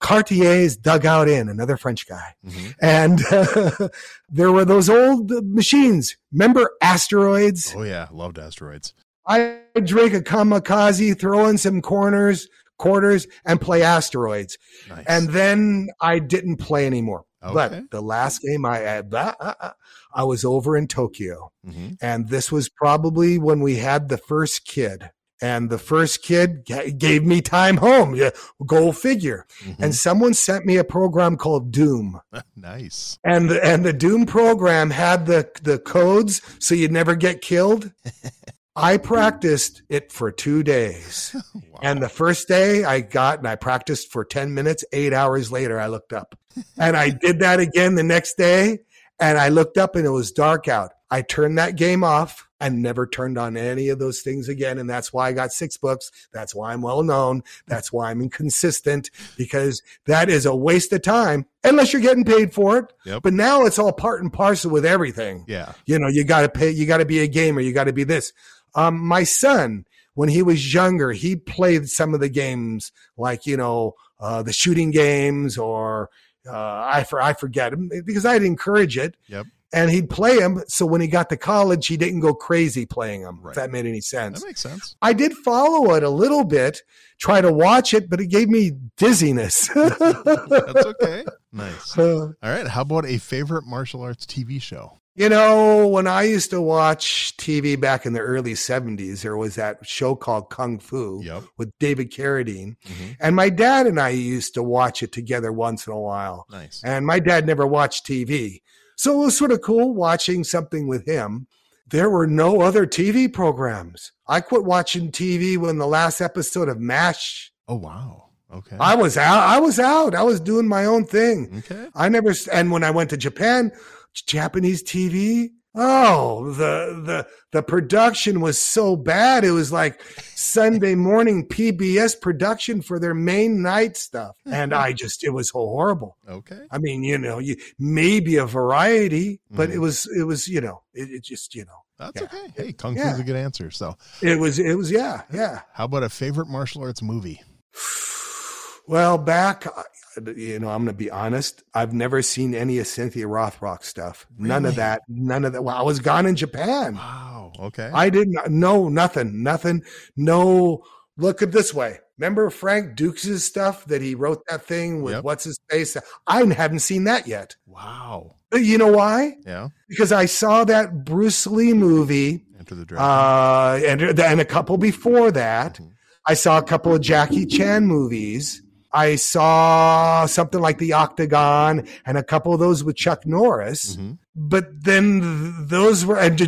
Cartier's Dugout Inn, another French guy. Mhm. And there were those old machines. Remember asteroids? Oh yeah, loved asteroids. I drink a kamikaze, throw in some corners, quarters, and play asteroids. Nice. And then I didn't play anymore. Okay. But the last game I had, uh, uh, uh, I was over in Tokyo. Mhm. And this was probably when we had the first kid. And the first kid gave me time home. Yeah, go figure. Mhm. And someone sent me a program called Doom. nice. and the, and the Doom program had the the codes so you'd never get killed. I practiced it for two days, Wow. and the first day I got and I practiced for ten minutes. Eight hours later, I looked up, and I did that again the next day, and I looked up and it was dark out. I turned that game off and never turned on any of those things again, and that's why I got six books. That's why I'm well known. That's why I'm inconsistent because that is a waste of time unless you're getting paid for it. Yep. But now it's all part and parcel with everything. yeah. You know, you got to pay, you got to be a gamer, you got to be this. Um, my son, when he was younger, he played some of the games like, you know, uh, the shooting games or, uh, I, for, I forget because I'd encourage it. Yep. And he'd play them. So when he got to college, he didn't go crazy playing them, Right. if that made any sense. That makes sense. I did follow it a little bit, try to watch it, but it gave me dizziness. That's okay. Nice. All right. How about a favorite martial arts TV show? You know, when I used to watch TV back in the early 70s, there was that show called Kung Fu Yep. with David Carradine. Mhm. And my dad and I used to watch it together once in a while. Nice. And my dad never watched TV. So it was sort of cool watching something with him. There were no other TV programs. I quit watching TV when the last episode of MASH. Oh wow. Okay. I was out. I was out. I was doing my own thing. okay. I never, and when I went to Japan, Japanese TV. Oh, the the the production was so bad. It was like Sunday morning PBS production for their main night stuff, and I just it was horrible. Okay. I mean, you know, you maybe a variety, but Mhm. it was it was you know it, it just you know That's Yeah. okay. Hey, Kung Yeah. Fu's a good answer. So, it was it was yeah yeah. how about a favorite martial arts movie? Well, back, uh, you know, I'm going to be honest. I've never seen any of Cynthia Rothrock stuff. None of that. None of that. Well, I was gone in Japan. Wow. Okay. I didn't know nothing. Nothing. No. Look at this way. Remember Frank Dux' stuff that he wrote that thing with Yep. what's his face? I haven't seen that yet. wow. You know why? Yeah. Because I saw that Bruce Lee movie Enter the Dragon. uh, and, and a couple before that. Mhm. I saw a couple of Jackie Chan movies. I saw something like The Octagon and a couple of those with Chuck Norris. Mhm. But then th- those were, and,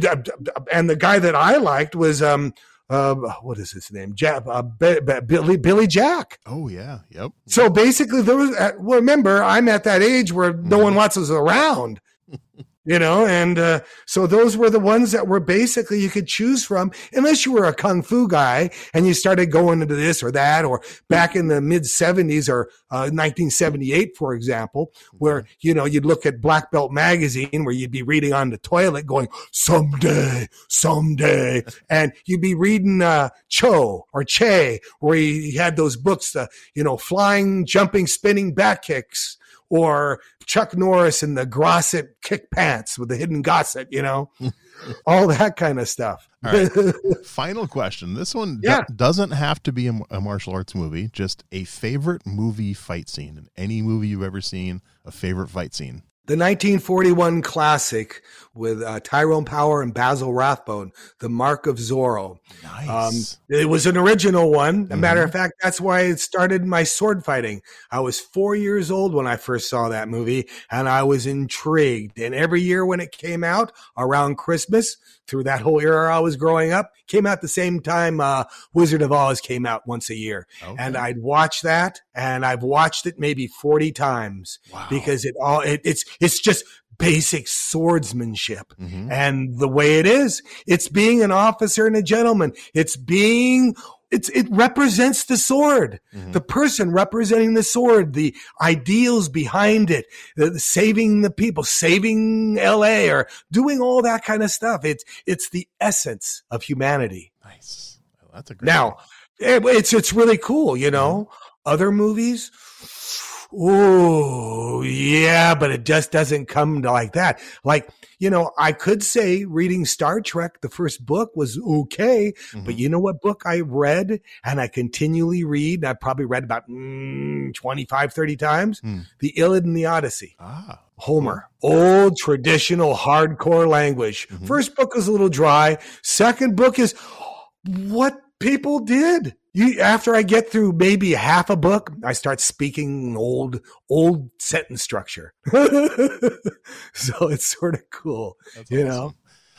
and the guy that I liked was, um, uh, what is his name? Ja- uh, Billy, Billy Jack. Oh yeah. Yep. So basically, there was. uh, Well, remember, I'm at that age where no one wants us around, you know, and uh, so those were the ones that were basically you could choose from, unless you were a kung fu guy and you started going into this or that, or back in the mid '70s or uh, 1978, for example, where you know you'd look at Black Belt magazine where you'd be reading on the toilet, going someday, someday, and you'd be reading uh, Cho or Che, where he had those books, uh, you know, flying, jumping, spinning back kicks, or Chuck Norris in the Grosset kick pants with the hidden gusset, you know, all that kind of stuff. Right. Final question. This one do- doesn't have to be a, a martial arts movie. Just a favorite movie fight scene in any movie you've ever seen. A favorite fight scene. The 1941 classic with uh, Tyrone Power and Basil Rathbone, The Mark of Zorro. Nice. Um, it was an original one. A matter of fact, that's why it started my sword fighting. I was four years old when I first saw that movie, and I was intrigued. And every year when it came out around Christmas, through that whole era I was growing up, came out the same time uh, Wizard of Oz came out once a year. Okay. And I'd watch that, and I've watched it maybe 40 times Wow. because it all it, it's it's just basic swordsmanship Mhm. and the way it is it's being an officer and a gentleman it's being it's it represents the sword Mhm. the person representing the sword the ideals behind it the, the saving the people saving la or doing all that kind of stuff it's it's the essence of humanity Nice. Well, That's a great now, it- it's it's really cool, you know. Other movies, oh yeah, but it just doesn't come to like that. Like you know, I could say reading Star Trek, the first book was okay, but Mhm. you know what book I read and I continually read, and I probably read about mm, 25, 30 times? Hmm. The Iliad and the Odyssey. Ah. Homer. Old traditional hardcore language. Mhm. First book is a little dry. Second book is what people did. You after I get through maybe half a book, I start speaking old old sentence structure. so it's sort of cool. That's You awesome. know?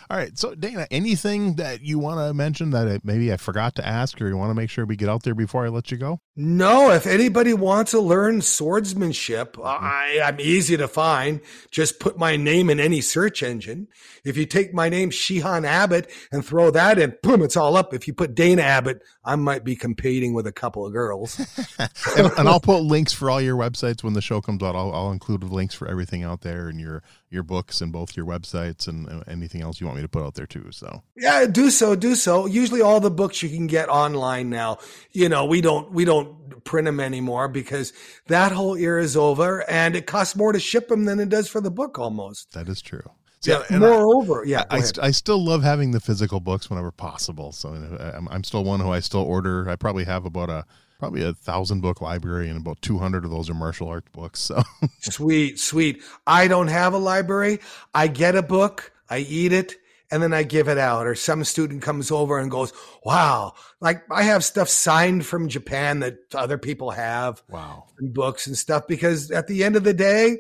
All right. So, Dana, anything that you want to mention that maybe I forgot to ask or you want to make sure we get out there before I let you go? No, if anybody wants to learn swordsmanship, mm-hmm. I, I'm easy to find. Just put my name in any search engine. If you take my name, Shihan Abbott, and throw that in, boom, it's all up. If you put Dana Abbott, I might be competing with a couple of girls. and, and I'll put links for all your websites when the show comes out. I'll, I'll include links for everything out there and your your books and both your websites and anything else you want me to put out there too. So Yeah, do so, do so. Usually all the books you can get online now. You know, we don't we don't print them anymore because that whole era is over and it costs more to ship them than it does for the book almost. that is true. See, Yeah, and I- moreover, yeah. I, st- I still love having the physical books whenever possible. So I'm, I'm still one who I still order. I probably have about a probably a thousand book library, and about 200 of those are martial art books. So sweet, sweet. I don't have a library. I get a book, I eat it, and then I give it out. Or some student comes over and goes, Wow, like I have stuff signed from Japan that other people have. Wow. And books and stuff. Because at the end of the day,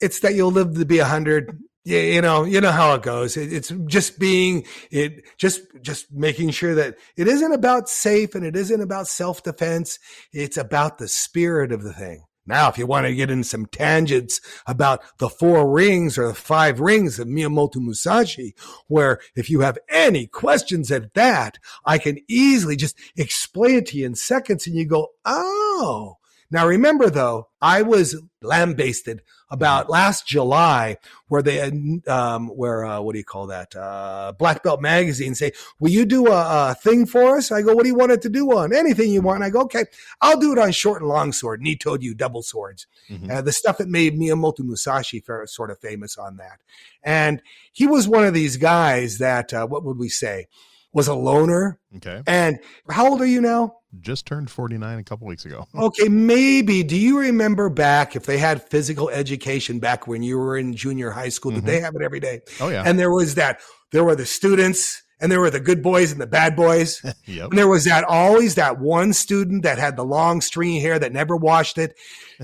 it's that you'll live to be 100 you, you know, you know how it goes. It, it's just being it, just just making sure that it isn't about safe and it isn't about self defense. It's about the spirit of the thing. Now, if you want to get in some tangents about the four rings or the five rings of Miyamoto Musashi, where if you have any questions at that, I can easily just explain it to you in seconds and you go, Oh, now remember though, I was lambasted about last July where they had, um, where, uh, what do you call that? Uh, Black Belt Magazine say, will you do a, a thing for us? I go, what do you want it to do on? Anything you want. I go, okay, I'll do it on short and long sword. And he told you double swords. Mhm. Uh, the stuff that made Miyamoto Musashi sort of famous on that. And he was one of these guys that, uh, what would we say, was a loner. okay, And how old are you now? Just turned 49 a couple weeks ago. Okay, maybe. Do you remember back if they had physical education back when you were in junior high school? Did they have it every day? Oh yeah, And there was that, there were the students and there were the good boys and the bad boys. yep. And there was that always that one student that had the long stringy hair that never washed it.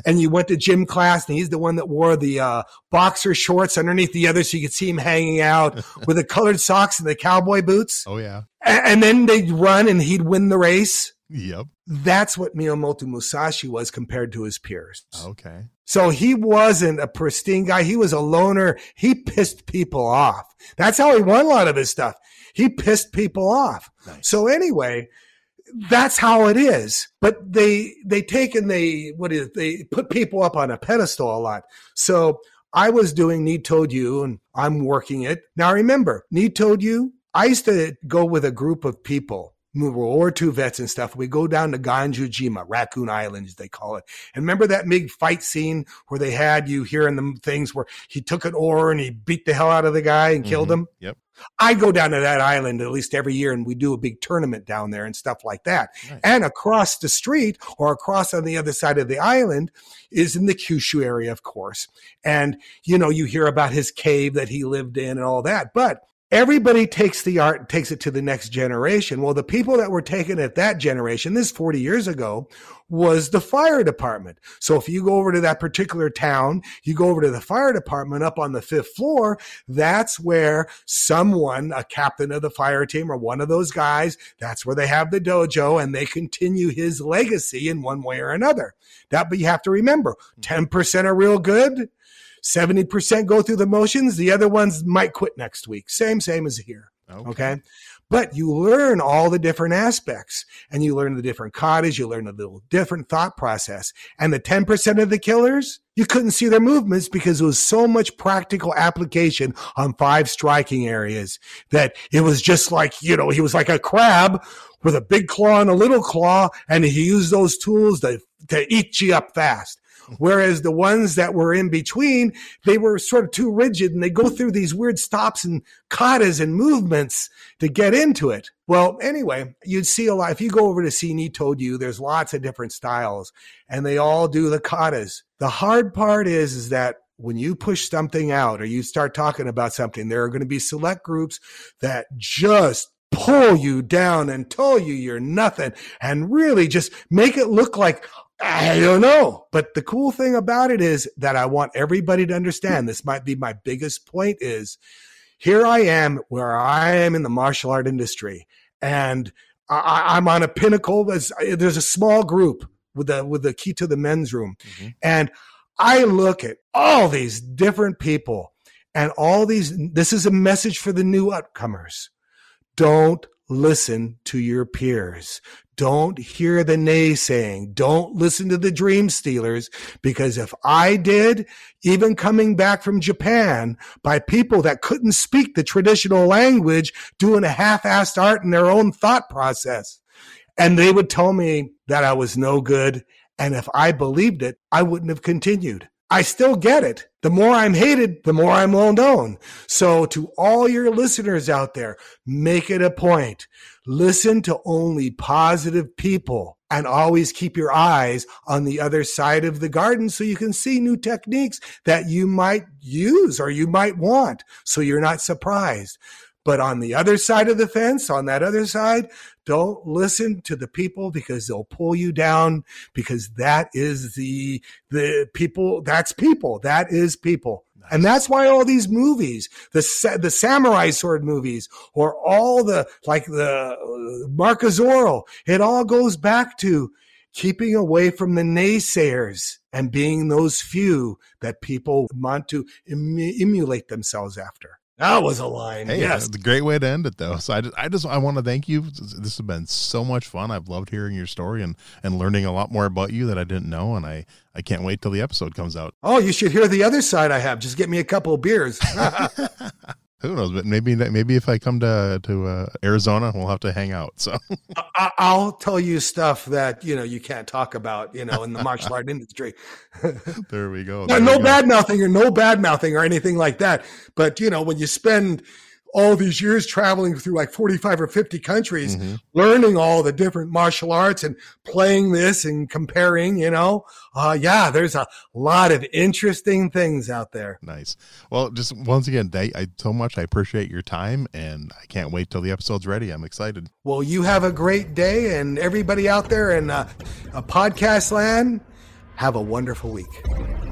And you went to gym class and he's the one that wore the uh, boxer shorts underneath the other so you could see him hanging out with the colored socks and the cowboy boots. Oh yeah, A- And then they'd run and he'd win the race. Yep. That's what Miyamoto Musashi was compared to his peers. Okay, So he wasn't a pristine guy. He was a loner. He pissed people off. That's how he won a lot of his stuff. He pissed people off. nice. So anyway, that's how it is. But they they take and they what is they put people up on a pedestal a lot. So I was doing Nitoryu and I'm working it. Now remember, Nitoryu, I used to go with a group of people World War II vets and stuff. We go down to Ganryujima, Raccoon Island, as they call it. And remember that big fight scene where they had you hearing the things where he took an oar and he beat the hell out of the guy and mm-hmm. killed him? Yep. I go down to that island at least every year and we do a big tournament down there and stuff like that. Nice. And across the street or across on the other side of the island is in the Kyushu area, of course. And, you know, you hear about his cave that he lived in and all that. But everybody takes the art and takes it to the next generation. Well, the people that were taking it that generation, this 40 years ago, was the fire department. So if you go over to that particular town, you go over to the fire department up on the fifth floor, that's where someone, a captain of the fire team or one of those guys, that's where they have the dojo and they continue his legacy in one way or another. That, but you have to remember mm-hmm. 10% are real good. 70% go through the motions. The other ones might quit next week. Same, same as here. Okay. okay. But you learn all the different aspects and you learn the different katas. You learn a little different thought process. And the 10% of the killers, you couldn't see their movements because it was so much practical application on five striking areas that it was just like, you know, he was like a crab with a big claw and a little claw and he used those tools to, to eat you up fast. Whereas the ones that were in between, they were sort of too rigid and they go through these weird stops and katas and movements to get into it. Well, anyway, you'd see a lot. If you go over to see Told You, there's lots of different styles and they all do the katas. The hard part is, is that when you push something out or you start talking about something, there are going to be select groups that just pull you down and tell you you're nothing and really just make it look like I don't know. But the cool thing about it is that I want everybody to understand this might be my biggest point is here I am where I am in the martial art industry and I, am on a pinnacle. There's, there's a small group with the, with the key to the men's room. Mm-hmm. And I look at all these different people and all these, this is a message for the new upcomers. Don't listen to your peers. Don't hear the naysaying. Don't listen to the dream stealers because if I did, even coming back from Japan by people that couldn't speak the traditional language, doing a half-assed art in their own thought process, and they would tell me that I was no good. And if I believed it, I wouldn't have continued. I still get it. The more I'm hated, the more I'm well known. So to all your listeners out there, make it a point. Listen to only positive people and always keep your eyes on the other side of the garden so you can see new techniques that you might use or you might want. So you're not surprised. But on the other side of the fence, on that other side, don't listen to the people because they'll pull you down because that is the, the people, that's people. That is people. And that's why all these movies, the, the samurai sword movies or all the, like the uh, Zorro, it all goes back to keeping away from the naysayers and being those few that people want to em- emulate themselves after. That was a line. Hey, yes, it's a great way to end it, though. So I just, I just, I want to thank you. This has been so much fun. I've loved hearing your story and and learning a lot more about you that I didn't know, and I I can't wait till the episode comes out. Oh, you should hear the other side I have. Just get me a couple of beers. Who knows? But maybe maybe if I come to to uh, Arizona, we'll have to hang out. So I, will tell you stuff that you know you can't talk about. You know, in the martial art industry. there we go. There no, no bad mouthing or no bad mouthing or anything like that. But you know, when you spend all these years traveling through like 45 or 50 countries, mm-hmm. learning all the different martial arts and playing this and comparing, you know, uh, yeah, there's a lot of interesting things out there. Nice. Well, just once again, I, I so much, I appreciate your time and I can't wait till the episode's ready. I'm excited. Well, you have a great day and everybody out there in uh, a podcast land, have a wonderful week.